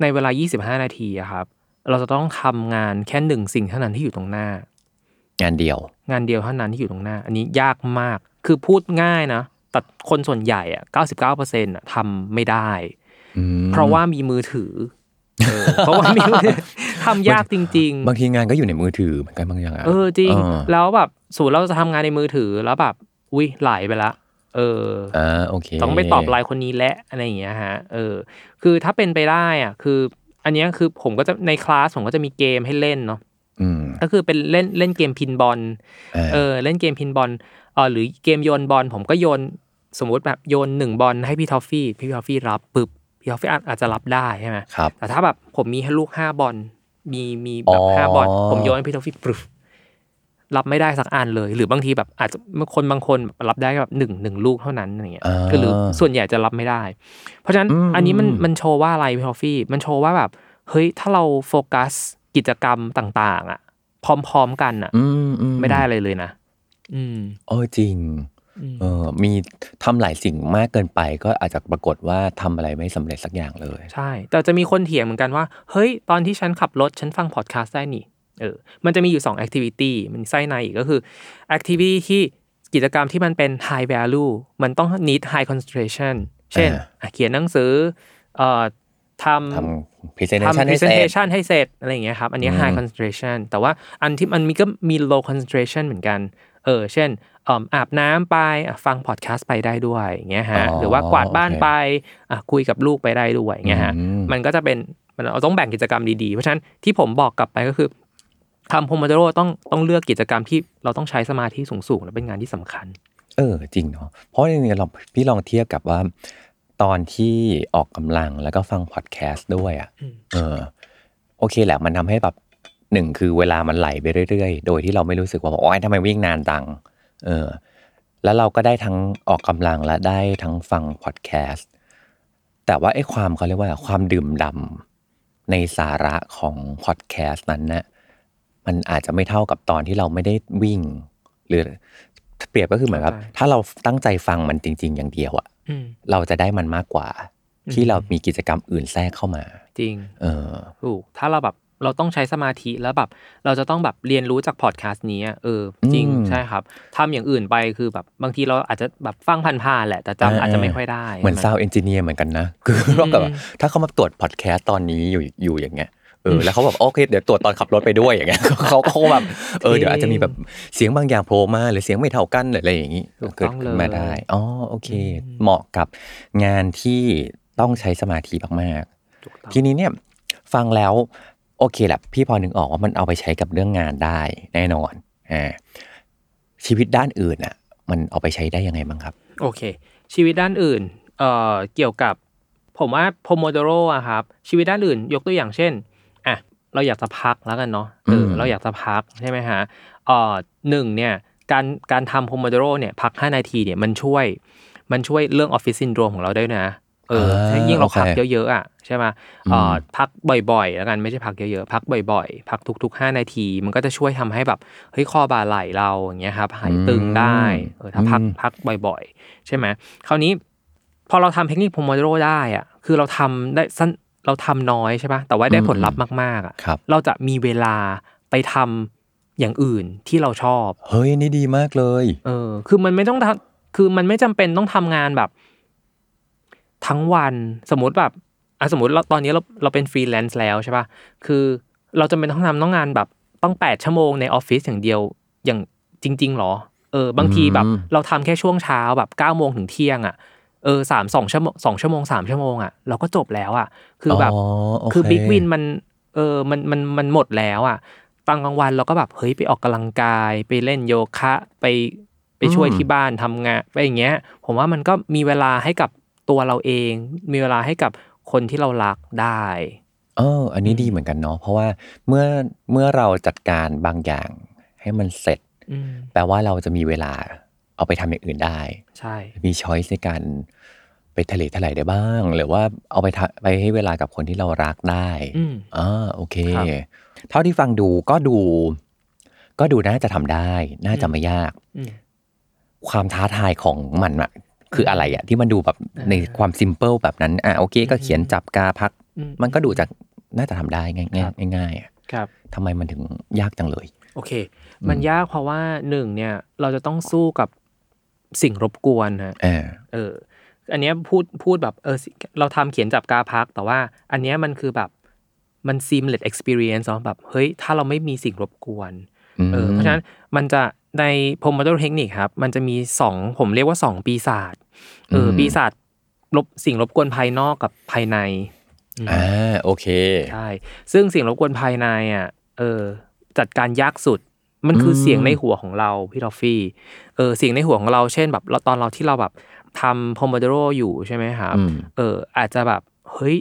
ในเวลา 25 นาทีอะครับ เราจะต้องทำงานแค่หนึ่งสิ่งเท่านั้นที่อยู่ตรงหน้า งานเดียว งานเดียวเท่านั้นที่อยู่ตรงหน้า อันนี้ยากมากคือพูดง่ายนะแต่คนส่วนใหญ่อะ99%อะทำไม่ได้อืมเพราะว่ามีมือถือเออเพราะว่ามีมือถือ ทำยากจริง ๆ บางทีงานก็อยู่ในมือถือเหมือนกันบางอย่างอะเออจริงเออแล้วแบบสูตรเราจะทำงานในมือถือแล้วแบบอุ้ยไหลไปละเอออ่าโอเคต้องไปตอบไลน์คนนี้และอะไรอย่างเงี้ยฮะเออ คือถ้าเป็นไปได้อะคือ อันเนี้ยคือผมก็จะในคลาสผมก็จะมีเกมให้เล่นเนาะอืมก็คือเป็นเล่นเล่นเกมพินบอลเออเออเล่นเกมพินบอลเออหรือเกมโยนบอลผมก็โยนสมมุติแบบโยนหนึ่งบอลให้พี่ทอฟฟี่พี่ทอฟฟี่รับปึ๊บพี่ทอฟฟี่อาจอาจจะรับได้ใช่ไหมครับแต่ถ้าแบบผมมีให้ลูกห้าบอล มีมีแบบอ๋อห้าบอลผมโยนให้พี่ทอฟฟี่ปึ๊บรับไม่ได้สักอันเลย หรือบางทีแบบอาจจะคนบางคนรับได้แบบหนึ่งหนึ่งลูกเท่านั้นอะไรเงี้ยอ่าก็หรือส่วนใหญ่จะรับไม่ได้ เพราะฉะนั้นอืมอันนี้มันอืมมันโชว์ว่าอะไรพี่ทอฟฟี่ มันโชว์ว่าแบบเฮ้ยถ้าเราโฟกัสกิจกรรมต่าง ๆ อะ พร้อม ๆ กันอะอืมอืไม่ได้อะไรเลยนะ อืมเออจริงอืม เออมีทำหลายสิ่งมากเกินไป ก็อาจจะปรากฏว่าทำอะไรไม่สำเร็จสักอย่างเลย ใช่ แต่จะมีคนเถียงเหมือนกันว่า เฮ้ย ตอนที่ฉันขับรถ ฉันฟังพอดแคสต์ได้นี่เออมันจะมีอยู่2 activity มันไส้ในอีกก็คือ activity ที่กิจกรรมที่มันเป็น high value มันต้อง need high concentration เช่นอ่าอะเขียนหนังสือเอ่อททำำ presentation ทำให้เสร็จ presentation ให้เสร็จอะไรอย่างเงี้ยครับ อันนี้อืม high concentration แต่ว่าอันที่มันมีก็มี low concentration เหมือนกัน เออเช่นเอิ่มอาบน้ำไปอะฟังพอดแคสต์ไปได้ด้วยอย่างเงี้ยฮะอ๋อหรือว่ากวาดบ้านโอเคไปอะคุยกับลูกไปได้ด้วยอย่างเงี้ยฮะอืมมันก็จะเป็นมันเราต้องแบ่งกิจกรรมดีๆ เพราะฉะนั้นที่ผมบอกกลับไปก็คือทำโพม o โดโรต้องต้องเลือกกิจกรรมที่เราต้องใช้สมาธิสูงๆ และเป็นงานที่สำคัญ เออจริงเนาะเพราะจริงๆเราพี่ลองเทียบกับว่า ตอนที่ออกกำลังแล้วก็ฟังพอดแคสต์ด้วยอะอืมเออ โอเคแหละมันทำให้แบบ หนึ่งคือเวลามันไหลไปเรื่อยๆ โดยที่เราไม่รู้สึกว่าโอ๊ยทำไมวิ่งนานจังเออแล้วเราก็ได้ทั้งออกกำลังและได้ทั้งฟังพอดแคสต์แต่ว่าไอ้ความเขาเรียกว่าความดื่มดำในสาระของพอดแคสต์นั้นนะมันอาจจะไม่เท่ากับตอนที่เราไม่ได้วิ่ง หรือเปรียบก็คือเหมือนกับเข้าใจถ้าเราตั้งใจฟังมันจริง ๆ อย่างเดียวอะอืมเราจะได้มันมากกว่าอืมที่เรามีกิจกรรมอื่นแทรกเข้ามา จริง เออถูกถ้าเราแบบ เราต้องใช้สมาธิแล้วแบบ เราจะต้องแบบเรียนรู้จากพอดแคสต์นี้อะเออจริงอืมใช่ครับทำอย่างอื่นไปคือแบบบางทีเราอาจจะแบบฟังผ่านๆแหละแต่จำอาจจะไม่ค่อยได้ เหมือนใช่ซาวไหเอนจิเนียร์เหมือนกันนะ คือว่าแบบว่าถ้าเขามาตรวจพอดแคสต์ตอนนี้อยู่อยู่อย่างเงี้ยเออแล้วเขาแบบโอเคเดี๋ยวตรวจตอนขับรถไปด้วยอย่างเงี้ยเขาก็คงแบบเออเดี๋ยวอาจจะมีแบบเสียงบางอย่างโผล่มาหรือเสียงไม่เท่ากันหรืออะไรอย่างงี้ถูกเกิดต้องขึ้นมาเลยได้อ๋อโอเคอืมเหมาะกับงานที่ต้องใช้สมาธิมากถูกต้องๆทีนี้เนี่ยฟังแล้ว โอเคแหละพี่พอนึกออกว่ามันเอาไปใช้กับเรื่องงานได้แน่นอนอ่าชีวิตด้านอื่นอะ มันเอาไปใช้ได้ยังไงบ้างครับ โอเค ชีวิตด้านอื่นเอ่อเกี่ยวกับ ผมว่าโพโมโดโรอะครับ ชีวิตด้านอื่น ยกตัวอย่างเช่นอะเราอยากจะพักแล้วกันเนาะเอออมเราอยากจะพักใช่ไหมฮะเอ่อหนึ่งเนี่ยการการทำโพมโดโรเนี่ยพัก 5 นาทีเนี่ยมันช่วย มันช่วยเรื่องออฟฟิศซินโดรมของเราได้นะ เอออ่าถ้ายิ่งเราโอเคพักเยอะๆอะใช่ไหมเอ่ออมพักบ่อยๆ แล้วกันไม่ใช่พักเยอะๆ พักบ่อยๆ พักทุกๆ 5 นาที มันก็จะช่วยทำให้แบบเฮ้ยคอบ่าไหล่เราอย่างเงี้ยครับหายตึงได้เออถ้าพักอืมพักบ่อยๆ ใช่ไหมคราวนี้พอเราทำเทคนิคโพมโดโรได้อะคือเราทำได้สั้นเราทำน้อยใช่ปะแต่ว่าได้ผลลัพธ์มากๆอะครับเราจะมีเวลาไปทำอย่างอื่นที่เราชอบ เฮ้ยนี่ดีมากเลย เออ คือมันไม่ต้องทำคือมันไม่จำเป็นต้องทำงานแบบ ทั้งวันสมมติแบบอะสมมติเราตอนนี้เราเราเป็นฟรีแลนซ์แล้วใช่ปะคือเราจะเป็นต้องทำต้องงานแบบต้องแปดชั่วโมงในออฟฟิศอย่างเดียวอย่างจริง ๆหรอเออบางทีแบบอืมเราทำแค่ช่วงเช้าแบบเก้าโมงถึงเที่ยงอะเออสามสองชั่วโมงสองชั่วโมงสามชั่วโมงอะเราก็จบแล้วอะ คือแบบโเคือบิ๊กวินมันเออมันมันมันหมดแล้วอะตอนกลางวันเราก็แบบเฮ้ยไปออกกำลังกาย ไปเล่นโยคะไปไปช่วยอืมที่บ้านทำงานไปอย่างเงี้ย ผมว่ามันก็มีเวลาให้กับ ตัวเราเอง มีเวลาให้กับคนที่เรารักได้เอออันนี้ดีเหมือนกันเนาะเพราะว่าเมื่อเมื่อเราจัดการบางอย่างให้มันเสร็จอืมแปลว่าเราจะมีเวลาเอาไปทำอย่างอื่นได้ ใช่ มีช้อยส์ในการไปทะเลทลายได้บ้าง หรือว่าเอาไปทะไปให้เวลากับคนที่เรารักได้อืมอ่าโอเค ครับ เท่าที่ฟังดูก็ดู ก็ดูน่าจะทำได้ น่าจะไม่ยาก อืมความท้าทายของมันอะ คืออะไรอะที่มันดูแบบอ่าในความซิมเ l ิลแบบนั้นอะโอเค ก็เขียนจับกาพักอืมันก็ดูจากน่าจะทำได้ง่ายครับง่ายง่ายๆอะครับทำไมมันถึงยากจังเลย โอเค มันยากเพราะว่าหนึ่งเนี่ยเราจะต้องสู้กับสิ่งรบกวนฮะเออเอออันเนี้ยพูดพูดแบบเออสิเราทำเขียนจับกาพัก แต่ว่า อันเนี้ยมันคือแบบมัน seamless experience เนาะแบบเฮ้ยถ้าเราไม่มีสิ่งรบกวนเออเพราะฉะนั้นมันจะ ใน Pomodoro Technique ครับ มันจะมีสองผมเรียกว่าสองปีศาจเอออมปีศาจลบสิ่งรบกวนภายนอกกับภายในอืมอ่าโอเคใช่ซึ่งสิ่งรบกวนภายในอะ เออ จัดการยากสุดมันคืออมเสียงในหัวของเราพี่ทอฟฟี่เออเสียงในหัวของเราเช่นแบบเราตอนเราที่เราแบบทำ Pomodoro อยู่ใช่ไหมครับอืมเออ อาจจะแบบเฮ้ย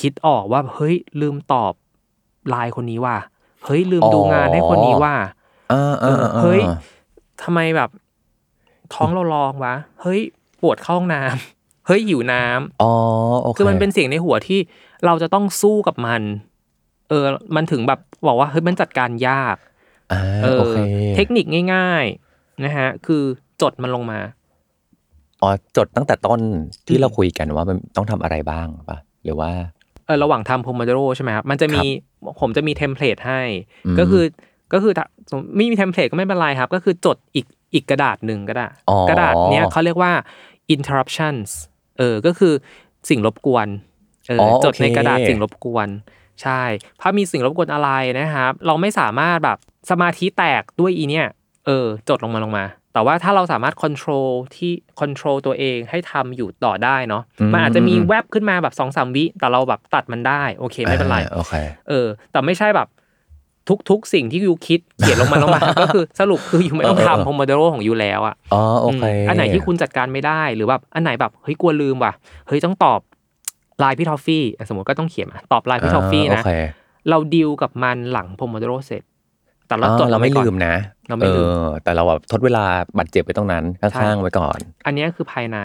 คิดออกว่าเฮ้ยลืมตอบไลน์คนนี้ว่ะเฮ้ยลืมดูงานให้คนนี้ว่ะอ่าอ่าอ่า เฮ้ยทำไมแบบ ท้องเรารองวะ เฮ้ย ปวดเข้าห้องน้ำเฮ้ยหิวน้ำอ๋อโอเคคือมันเป็นเสียงในหัวที่เราจะต้องสู้กับมัน เออ มันถึงแบบบอกว่าเฮ้ยมันจัดการยากอ่าเอโออเคเทคนิคง่าย ๆ นะฮะ คือจดมันลงมาอ๋อจดตั้งแต่ต้นที่อืมเราคุยกันว่ามันต้องทำอะไรบ้างปะหรือว่าเออระหว่างทำ Pomodoro ใช่ไหมครับมันจะมีผมจะมี template ให้อืมก็คือ ก็คือถ้าสมมุติไม่มี template ก็ไม่เป็นไรครับ ก็คือจดอีกอีกกระดาษหนึ่งก็ได้อ๋อกระดาษเนี้ยเขาเรียกว่า interruptions เออ ก็คือสิ่งรบกวนเอออ๋อจดในโอเคกระดาษสิ่งรบกวน ใช่ถ้ามีสิ่งรบกวนอะไรนะครับ เราไม่สามารถแบบสมาธิแตกด้วยอีเนี่ย เออ จดลงมาลงมา แต่ว่าถ้าเราสามารถ control ที่ control ตัวเองให้ทำอยู่ต่อได้เนาะ มันอาจจะมีแวบขึ้นมาแบบสองสามวิ แต่เราแบบตัดมันได้ โอเค ไม่เป็นไรอ่าโอเคเออ แต่ไม่ใช่แบบ ทุกๆ สิ่งที่ you คิดเขียนลงมาลงมาก็คือสรุปคือ you ไม่ต้องเออเออทำ Pomodoro ของ you แล้วอะอ๋อโอเคมอันไหนที่คุณจัดการไม่ได้หรือแบบอันไหนแบบเฮ้ยกลัวลืมว่ะเฮ้ยต้องตอบไลน์พี่ทอฟฟี่อะสมมติก็ต้องเขียนมาตอบไลน์พี่ทอฟฟี่านะโอเคเราดีลกับมันหลัง Pomodoro เสร็จแต่เราจดอ๋อเราไม่ว้ก่อนลืมนะเราไม่ลืมออแต่เราแบบทดเวลาบาดเจ็บไปตรงนั้นข้างๆไว้ก่อน อันเนี้ยคือภายใน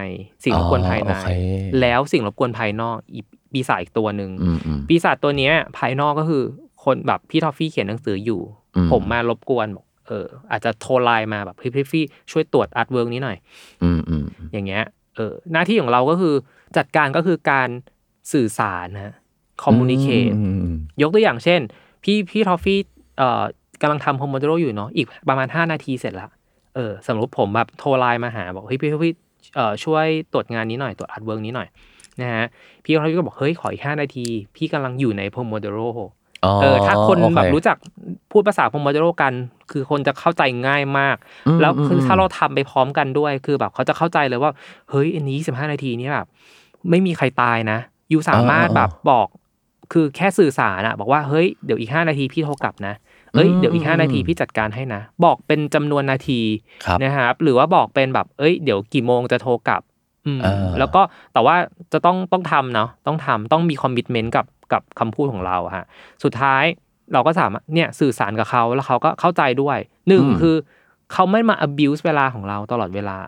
สิ่งรบกวนภายในอ๋อโอเคแล้วสิ่งรบกวนภายนอกอีกปีศาจอีกตัวหนึ่งอืมอืมปีศาจตัวเนี้ยภายนอกก็คือ คนแบบพี่ทอฟฟี่เขียนหนังสืออยู่อืมผมมารบกวนบอกเออ อาจจะโทรไลน์มาแบบพี่พี่ฟี่ช่วยตรวจ artwork นี้หน่อยอืมอืมอย่างเงี้ย เออ หน้าที่ของเราก็คือจัดการก็คือการสื่อสารนะ communicate อืมอืมยกตัวอย่างเช่น พี่พี่ทอฟฟี่เอ่อกำลังทำ Pomodoro อยู่เนาะอีกประมาณ 5 นาทีเสร็จละเออสมมติผมแบบโทรไลน์มาหา บอกเฮ้ยพี่พี่เอ่อช่วยตรวจงานนี้หน่อยตรวจ artwork นี้หน่อยนะฮะพี่ทอฟฟี่ก็บอกเฮ้ยขออีก5นาที พี่กำลังอยู่ใน Pomodoro อ๋อ เออถ้าคนโอเคแบบรู้จักพูดภาษา Pomodoro กัน คือคนจะเข้าใจง่ายมากอืมแล้วคือถ้าเราทำไปพร้อมกันด้วย คือแบบเขาจะเข้าใจเลยว่า เฮ้ยอันนี้สิบห้านาทีนี้แบบไม่มีใครตายนะ you สามารถอ่าแบบบอก คือแค่สื่อสารอะบอกว่าเฮ้ยเดี๋ยวอีกห้านาทีพี่โทรกลับนะเอ้ยอืมเดี๋ยวอีกห้านาทีพี่จัดการให้นะ บอกเป็นจำนวนนาทีครับนะครับหรือว่าบอกเป็นแบบ เอ้ยเดี๋ยวกี่โมงจะโทรกลับอืมอ่าแล้วก็แต่ว่าจะต้องต้องทำเนาะต้องทำต้องมีคอมมิชเมนต์กับ กับคำพูดของเราอะฮะสุดท้ายเราก็สามารถเนี่ยสื่อสารกับเขาแล้วเขาก็เข้าใจด้วยหนึ่งอืมคือเขาไม่มา abuse เวลาของเราตลอดเวลา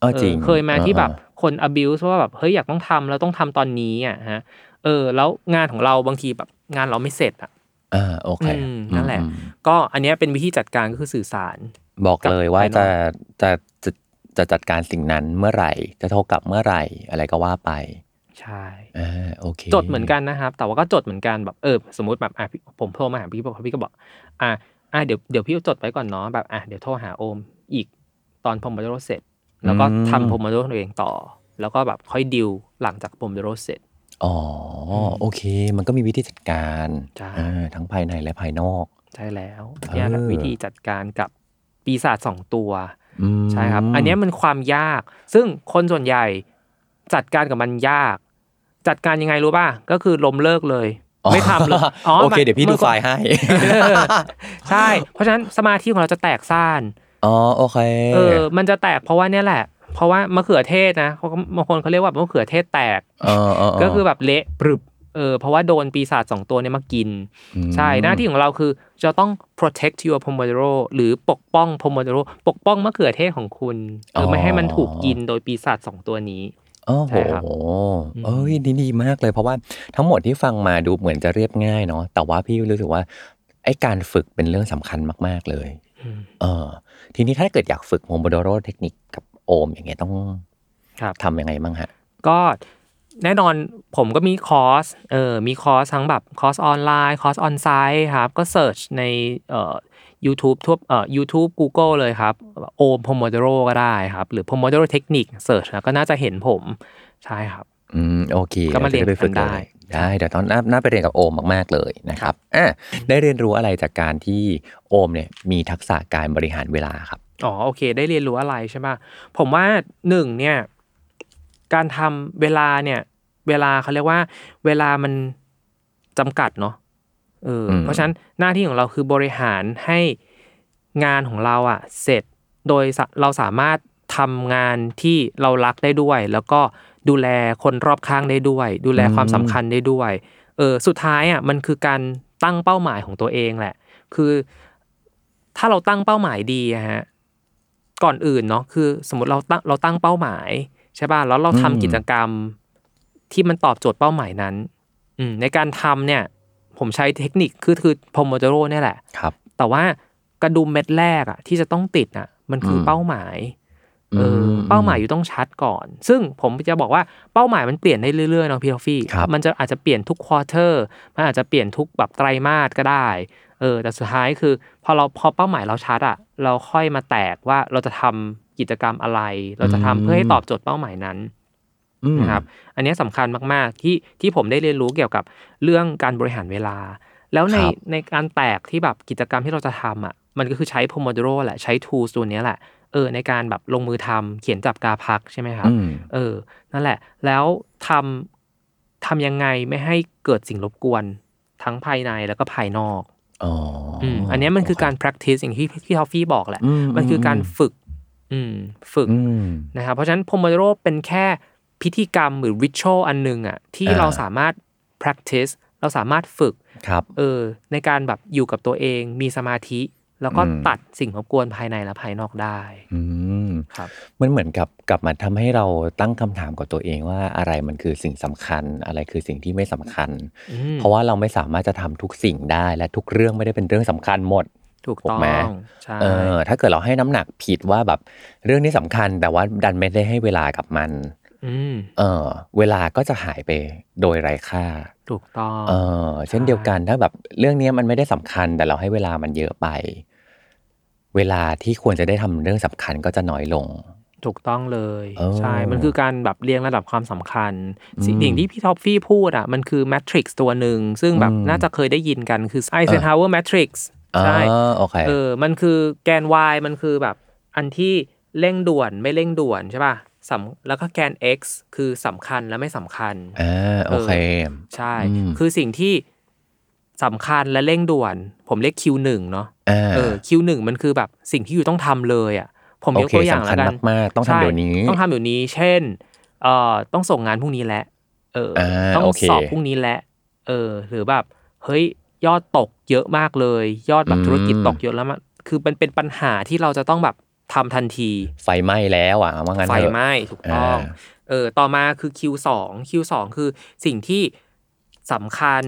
เออจริงเออเคยมาที่แบบคน abuse ว่าแบบเฮ้ยอยากต้องทำแล้วต้องทำตอนนี้อะฮะเออ แล้วงานของเราบางทีแบบงานเราไม่เสร็จอะอ่าโอเคอืมนั่นแหละอืมก็อันเนี้ยเป็นวิธีจัดการก็คือสื่อสาร บอกเลยว่ากับภายนจะอกจะจะจะจัดการสิ่งนั้นเมื่อไหร่ จะโทรกลับเมื่อไหร่ อะไรก็ว่าไป ใช่อ่าโอเคจดเหมือนกันนะครับ แต่ว่าก็จดเหมือนกันแบบเออสมมติแบบอะพี่ผมโทรมาหาพี่บอกพี่ก็บอก อะอะเดี๋ยวเดี๋ยวพี่จดไว้ก่อนเนาะแบบอะเดี๋ยวโทรหาโอมอีกตอนพอมโดโรเสร็จ แล้วก็ทำพอมโดโรตัวเองต่อ แล้วก็แบบค่อยดิวหลังจากพอมโดโรเสร็จอ๋ออมโอเค มันก็มีวิธีจัดการใช่อ่าทั้งภายในและภายนอก ใช่แล้วเนี่ยครับเออวิธีจัดการกับปีศาจสองตัวอืมใช่ครับ อันเนี้ยมันความยาก ซึ่งคนส่วนใหญ่จัดการกับมันยาก จัดการยังไงรู้ป่ะ ก็คือล้มเลิกเลยอ๋อไม่ทำเลยโอเคเดี๋ยวพี่ดูมันไฟล์ให้เออใช่ เพราะฉะนั้นสมาธิของเราจะแตกซ่านอ๋อโอเคเออมันจะแตกเพราะว่าเนี่ยแหละ เพราะว่ามะเขือเทศนะเขาก็บางคนเขาเรียกว่ามะเขือเทศแตกเออเออเก็คือแบบเละปรึบเออเพราะว่าโดนปีศาจสองตัวเนี้มากินอืมใช่หน้าที่ของเราคือจะต้อง protect your pomodoro หรือปกป้อง pomodoro ปกป้องมะเขือเทศของคุณเออไม่ให้มันถูกกินโดยปีศาจสองตัวนี้ โอ้โห ใช่ครับเอ้ยดีดีมากเลย เพราะว่าทั้งหมดที่ฟังมาดูเหมือนจะเรียบง่ายเนาะ แต่ว่าพี่รู้สึกว่าไอ้การฝึกเป็นเรื่องสำคัญมาก ๆ เลย อืมเออ ทีนี้ถ้าเกิดอยากฝึก Pomodoro Technique กับโอม อย่างเงี้ยต้องครับ ทำยังไงบ้างฮะ ก็แน่นอนผมก็มีคอร์ส เออมีคอร์สทั้งแบบคอร์สออนไลน์ คอร์ส onsite ครับ ก็ search ในเอ่อ YouTube ทั่วเอ่อ YouTube Google เลยครับโอม Pomodoro ก็ได้ครับ หรือ Pomodoro Technique search แล้วก็น่าจะเห็นผมใช่ครับ อืมโอเคก็มาเรียนจะไปฝึกกันได้เลยได้เดี๋ยวตอนน่าน่าไปเรียนกับโอมมาก ๆ เลยนะครับอะได้เรียนรู้อะไรจากการที่โอมเนี่ยมีทักษะการบริหารเวลาครับอ๋อโอเค ได้เรียนรู้อะไรใช่ไหมผมว่าหนึ่งเนี่ย การทำเวลาเนี่ย เวลาเขาเรียกว่า เวลามันจำกัดเนาะ เอออมเพราะฉะนั้นหน้าที่ของเราคือบริหารให้งานของเราอะเสร็จโดยสะเราสามารถทำงานที่เรารักได้ด้วย แล้วก็ดูแลคนรอบข้างได้ด้วย ดูแลความสำคัญได้ด้วยเออสุดท้ายอะมันคือการตั้งเป้าหมายของตัวเองแหละ คือถ้าเราตั้งเป้าหมายดีอะฮะก่อนอื่นเนาะคือ สมมติเราตั้งเราตั้งเป้าหมายใช่ป่ะแล้วเราทำอืมกิจกรรมที่มันตอบโจทย์เป้าหมายนั้น อืมในการทำเนี่ย ผมใช้เทคนิคคือคือพ o โม d โ r o เนี่ยแหละครับ แต่ว่ากระดุมเม็ดแรกอะที่จะต้องติดอะมันคืออมเป้าหมายเอออมเป้าหมายอยู่ต้องชัดก่อน ซึ่งผมจะบอกว่าเป้าหมายมันเปลี่ยนได้เรื่อยๆเนาะพี่ทอฟฟี่ครับมันจะอาจจะเปลี่ยนทุก quarter มันอาจจะเปลี่ยนทุกแบบไตรมาสก็ได้ เออ แต่สุดท้ายคือพอเราพอเป้าหมายเราชัดอะเราค่อยมาแตกว่าเราจะทำกิจกรรมอะไร เราจะทำเพื่อให้ตอบโจทย์เป้าหมายนั้นอืม นะครับอันนี้สำคัญมากๆที่ที่ผมได้เรียนรู้เกี่ยวกับเรื่องการบริหารเวลา แล้วในครับในการแตกที่แบบกิจกรรมที่เราจะทำอะมันก็คือใช้ Pomodoro แหละใช้ tools ตัวเนี้ยแหละเออในการแบบลงมือทำเขียนจับกาพักใช่ไหมครับอืมเออนั่นแหละ แล้วทำทำยังไงไม่ให้เกิดสิ่งรบกวนทั้งภายในแล้วก็ภายนอกอ๋อออืมอันเนี้ยมันคือการ practice อย่างที่พี่ทอฟฟี่บอกแหละอืมันคือการฝึก อืม ฝึกอืมนะครับ เพราะฉะนั้น Pomodoro เป็นแค่ พิธีกรรมหรือ ritual อันหนึงอะที่อ่าเราสามารถ practice เราสามารถฝึกครับเออในการแบบอยู่กับตัวเองมีสมาธิ แล้วก็อืมตัดสิ่งรบกวนภายในและภายนอกได้อืมครับมันเหมือนกับกลับมาทำให้เราตั้งคำถามกับตัวเองว่าอะไรมันคือสิ่งสำคัญ อะไรคือสิ่งที่ไม่สำคัญอืมเพราะว่าเราไม่สามารถจะทำทุกสิ่งได้ และทุกเรื่องไม่ได้เป็นเรื่องสำคัญหมดถูกถูกต้องไหมใช่เออถ้าเกิดเราให้น้ำหนักผิดว่าแบบเรื่องนี้สำคัญ แต่ว่าดันไม่ได้ให้เวลากับมันอืม เออเวลาก็จะหายไปโดยไร้ค่า ถูกต้องเออเช่นเดียวกันถ้าแบบเรื่องนี้มันไม่ได้สำคัญแต่เราให้เวลามันเยอะไป เวลาที่ควรจะได้ทำเรื่องสำคัญก็จะน้อยลง ถูกต้องเลยเออใช่ มันคือการแบบเรียงระดับความสำคัญสิ่งอืมสิ่งที่พี่ท็อฟฟี่พูดอะมันคือแมทริกซ์ตัวหนึ่งซึ่งแบบอืมน่าจะเคยได้ยินกันคือ Eisenhower Matrix อ๋อใช่โอเคเออมันคือแกน y มันคือแบบอันที่เร่งด่วนไม่เร่งด่วนใช่ป่ะ สำแล้วก็แกน x คือสำคัญและไม่สำคัญอ่าโอเค ใช่อืมคือสิ่งที่สำคัญและเร่งด่วน ผมเรียก Q1 เนาะอ่าเออ Q1 มันคือแบบสิ่งที่อยู่ต้องทำเลยอะ ผมยกโอเคตัวอย่างสำคัแล้ญวกันมากๆต้องทำเดี๋ยวนี้ใช่ต้องทำเดี๋ยวนี้ เช่น เอ่อ ต้องส่งงานพรุ่งนี้แหละเอออ่าต้องโอเคสอบพรุ่งนี้แหละเออ หรือแบบ เฮ้ย ยอดตกเยอะมากเลย ยอดแบบอืมธุรกิจตกเยอะแล้วมันคือมันเป็นปัญหาที่เราจะต้องแบบ ทำทันที ไฟไหม้แล้วอะว่างั้นไฟเถอะไหม้ถูกต้องอ่าเออต่อมาคือ Q2 Q2 คือสิ่งที่สำคัญ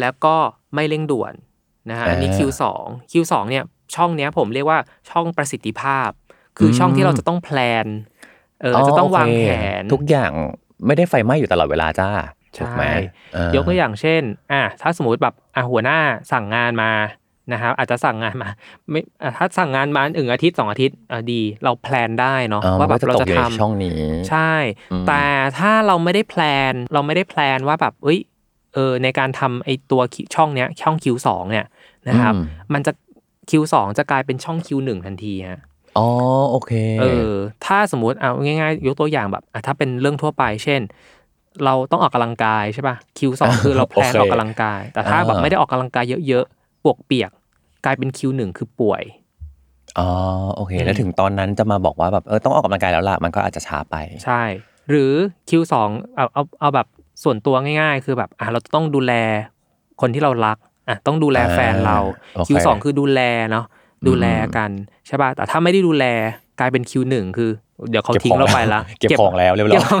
แล้วก็ไม่เร่งด่วนนะฮะอันนี้ Q2 Q2 เนี่ยช่องเนี้ยผมเรียกว่าช่องประสิทธิภาพ คือช่องที่เราจะต้องแพลนเออจะต้องวางแผน ทุกอย่างไม่ได้ไฟไหม้อยู่ตลอดเวลาจ้าถูกไหมใช่เออยกตัวอย่างเช่นอะถ้าสมมติแบบอะหัวหน้าสั่งงานมา นะครับอาจจะสั่งงานมาไม่อะถ้าสั่งงานมาหนึ่งอาทิตย์สองอาทิตย์เออดีเราแพลนได้เนาะเออว่ามันแบก็บจะเราตกจะอยู่ทในช่องนี้ำใช่อืมแต่ถ้าเราไม่ได้แพลนเราไม่ได้แพลนว่าแบบเอ้ยเออในการทำไอตัวช่องเนี้ยช่อง Q2 เนี่ยนะครับอืมมันจะ Q2 จะกลายเป็นช่อง Q1 ทันทีฮะอ๋อโอเคเออถ้าสมมติเอาง่ายๆ ยกตัวอย่างแบบอะถ้าเป็นเรื่องทั่วไป เช่น เราต้องออกกำลังกายใช่ป่ะ Q2 คือเราแพลนโอเคออกกำลังกาย แต่ถ้าแบบอ่าไม่ได้ออกกำลังกายเยอะๆ ปวกเปียก กลายเป็น Q1 คือป่วยอ๋อโอเคอืมแล้วถึงตอนนั้นจะมาบอกว่าแบบเออต้องออกกำลังกายแล้วล่ะมันก็อาจจะช้าไป ใช่ หรือ Q2 เอาเอาเอาแบบส่วนตัวง่าย ๆ คือแบบอะเราต้องดูแลคนที่เรารักอะต้องดูแลแฟนเราอ่าโอเค Q2 คือดูแลเนาะดูแลกันใช่ป่ะแต่ถ้าไม่ได้ดูแลกลายเป็น Q1 คือ เดี๋ยวเขาก็บทิ้งเราไปละเก็บของแล้วเรียบร้เก็อบยของ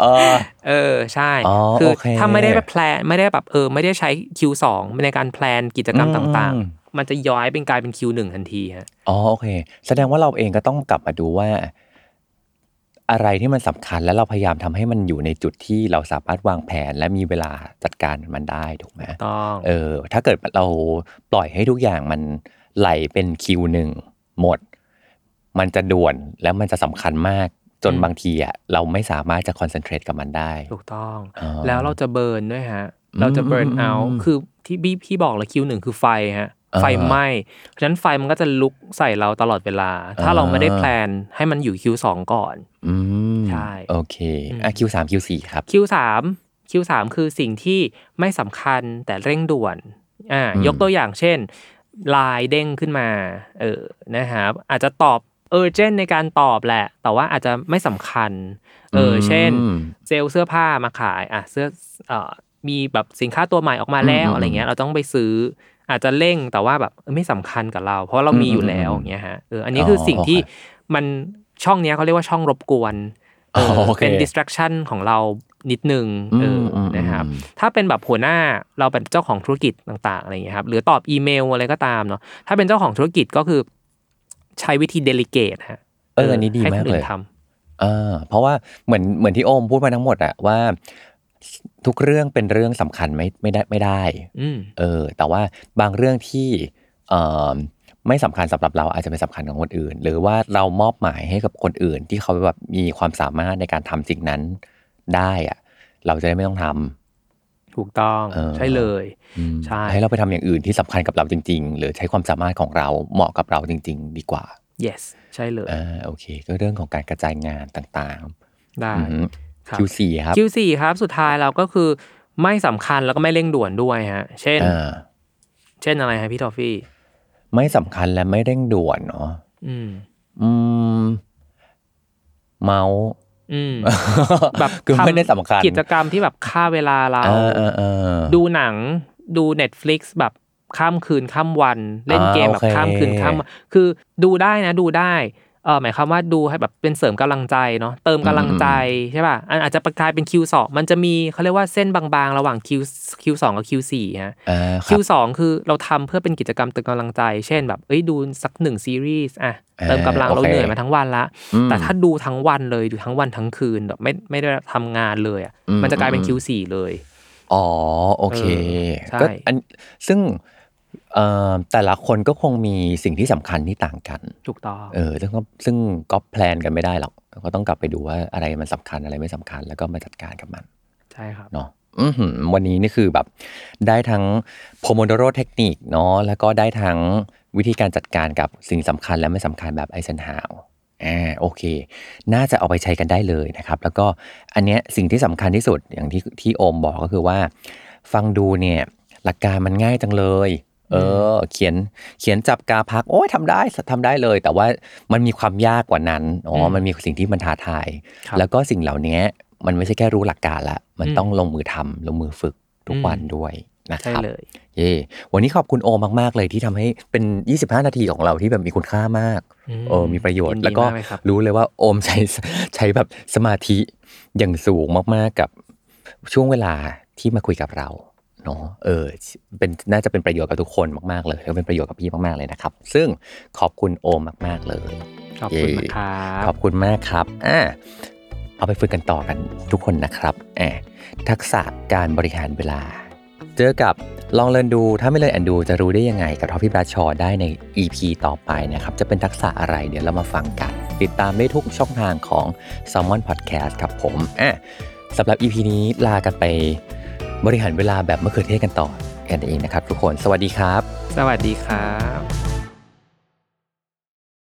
เออเออใช่อ๋อคือโอเคถ้าไม่ได้แพลนไม่ได้แบบเออ ไม่ได้ใช้ Q2 ในการแพลนกิจกรรมอืมต่างอืมๆมันจะย้อยเป็นกลายเป็น Q1 ทันทีฮะอ๋อโอเค แสดงว่าเราเองก็ต้องกลับมาดูว่า อะไรที่มันสำคัญแล้วเราพยายามทำให้มันอยู่ในจุดที่เราสามารถวางแผนและมีเวลาจัดการมันได้ถูกไหมต้องเออ ถ้าเกิดเราปล่อยให้ทุกอย่างมันไหลเป็น Q หนึ่งหมด มันจะด่วนแล้วมันจะสำคัญมาก จนบางทีอะเราไม่สามารถจะ concentrate กับมันได้ ถูกต้องอ๋อแล้วเราจะ burn ด้วยฮะ เราจะ burn อืมเอาอืมคือที่พี่พี่บอกเลย Q1 คือไฟฮะอ่าไฟไหม้เพราะฉะนั้นไฟมันก็จะลุกใส่เราตลอดเวลา ถ้าอ่าเราไม่ได้ plan ให้มันอยู่ Q2 ก่อนอืมใช่โอเคอะ Q สาม Q สี่ครับ Q3 Q3 คือสิ่งที่ไม่สำคัญแต่เร่งด่วนอ่าอืมยกตัวอย่างเช่นไลน์เด้งขึ้นมา เออนะครับอาจจะตอบ เออเจนในการตอบแหละ แต่ว่าอาจจะไม่สำคัญ เออ เช่นอืมเซลล์เสื้อผ้ามาขาย อะเสื้อเอ่อมีแบบสินค้าตัวใหม่ออกมาแล้วอืมอะไรเงี้ย เราต้องไปซื้อ อาจจะเร่งแต่ว่าแบบเออไม่สำคัญกับเรา เพราะเรามีอืมอยู่แล้วอืมอย่างเงี้ยฮะเอออันนี้คือออสิ่งที่โอเคมันช่องเนี้ยเขาเรียกว่าช่องรบกวนเออโอเคเป็น distraction ของเรานิดนึงเอออมนะครับอืมถ้าเป็นแบบหัวหน้าเราเป็นเจ้าของธุรกิจต่างๆอะไรอย่างเงี้ยครับหรือตอบอีเมลอะไรก็ตามเนาะถ้าเป็นเจ้าของธุรกิจก็คือ ใช้วิธีเดลิเกตฮะเอออันนี้ดีให้มาคกนอื่เลยนทำอ่าเพราะว่าเหมือนเหมือนที่โอมพูดมาทั้งหมดอะว่าทุกเรื่องเป็นเรื่องสำคัญไม่ไม่ได้ไม่ได้อืมเออ แต่ว่าบางเรื่องที่เอ่อไม่สำคัญสำหรับเราอาจจะเป็นสำคัญกับคนอื่น หรือว่าเรามอบหมายให้กับคนอื่น ที่เขาแบบมีความสามารถในการทำสิ่งนั้นได้อะเราจะได้ไม่ต้องทำ ถูกต้องเออ ใช่เลย อืมใช่ ให้เราไปทำอย่างอื่นที่สำคัญกับเราจริง ๆ หรือใช้ความสามารถของเราเหมาะกับเราจริง ๆ ดีกว่า yes ใช่เลยอ่าโอเค ก็เรื่องของการกระจายงานต่างได้ๆอืม ครับ Q4 ครับ Q4 ครับสุดท้ายเราก็คือไม่สำคัญแล้วก็ไม่เร่งด่วนด้วยฮะ เช่น อ่าเช่นอะไรฮะพี่ทอฟฟี่ ไม่สำคัญและไม่เร่งด่วนเนาะอืม อืม เมาส์อืม แบบคือทำไม่ได้สำคัญกิจกรรมที่แบบฆ่าเวลาเราเออเออเออดูหนังดู Netflix แบบข้ามคืนข้ามวัน เล่นเกมอ่าแบบโอเคข้ามคืนข้ามวันคือดูได้นะดูได้ เออหมายความว่าดูให้แบบเป็นเสริมกำลังใจเนาะเติมกำลังใจใช่ป่ะอันอาจจะกลายเป็น Q2 มันจะมีเขาเรียกว่าเส้นบางๆ ระหว่าง Q Q2 กับ Q4 ฮะอ่าครับ Q2 คือเราทำเพื่อเป็นกิจกรรมเติมกำลังใจ เช่นแบบเอ้ยดูสักหนึ่งซีรีส์อะอ่าเติมกำลังโอเคเราเหนื่อยมาทั้งวันละอืมแต่ถ้าดูทั้งวันเลยดูทั้งวันทั้งคืนแบบไม่ไม่ได้ทำงานเลยอะอืมมันจะกลายเป็นอืม Q4 เลยอ๋อโอเคเออใช่ก็อันซึ่งเอ่อ แต่ละคนก็คงมีสิ่งที่สำคัญที่ต่างกัน ถูกต้องเออซึ่งก็ซึ่งก็แพลนกันไม่ได้หรอกก็ต้องกลับไปดูว่าอะไรมันสำคัญอะไรไม่สำคัญ แล้วก็มาจัดการกับมัน ใช่ครับเนาะอื้อหือวันนี้นี่คือแบบได้ทั้ง Pomodoro เทคนิคเนาะแล้วก็ได้ทั้งวิธีการจัดการกับสิ่งสำคัญและไม่สำคัญแบบไอเซนฮาวอ่าโอเค น่าจะเอาไปใช้กันได้เลยนะครับ แล้วก็อันเนี้ยสิ่งที่สำคัญที่สุดอย่างที่ที่โอมบอกก็คือว่า ฟังดูเนี่ยหลักการมันง่ายจังเลย เออ เขียนเขียนจับกาพัก โอ้ยทำได้ทำได้เลย แต่ว่ามันมีความยากกว่านั้นอ๋ออมมันมีสิ่งที่มันท้าทายครับแล้วก็สิ่งเหล่านี้มันไม่ใช่แค่รู้หลักการละ มันอืมต้องลงมือทำลงมือฝึกทุกอืมวันด้วยนะคใช่รับเลยเย่วันนี้ขอบคุณโอมาก ๆ เลยที่ทำให้เป็น 25 นาทีของเราที่แบบมีคุณค่ามากอืมเออมีประโยชน์ยินดีแล้วก็มากเลยครับรู้เลยว่าโอมใช้ใช้แบบสมาธิอย่างสูงมาก ๆ กับช่วงเวลาที่มาคุยกับเรา เนาะเออเป็นน่าจะเป็นประโยชน์กับทุกคนมากๆเลยแล้วเป็นประโยชน์กับพี่มากๆเลยนะครับ ซึ่งขอบคุณโอมมาก ๆ เลย ขอบคุณเย่มากครับขอบคุณมากครับอ่าเอาไปฝึกกันต่อกันทุกคนนะครับแอบทักษะการบริหารเวลา เจอกับลองเรียนดูถ้าไม่เรียนแอนดูจะรู้ได้ยังไงกับทอฟฟี่บราชอได้ใน EP ต่อไปนะครับ จะเป็นทักษะอะไรเดี๋ยวเรามาฟังกัน ติดตามได้ทุกช่องทางของ s ซ l m o n Podcast ครับผมอะสำหรับ EP นี้ลากันไป บริหารเวลาแบบมะเขือเทศกันต่อกันเองนะครับทุกคน สวัสดีครับ สวัสดีครับ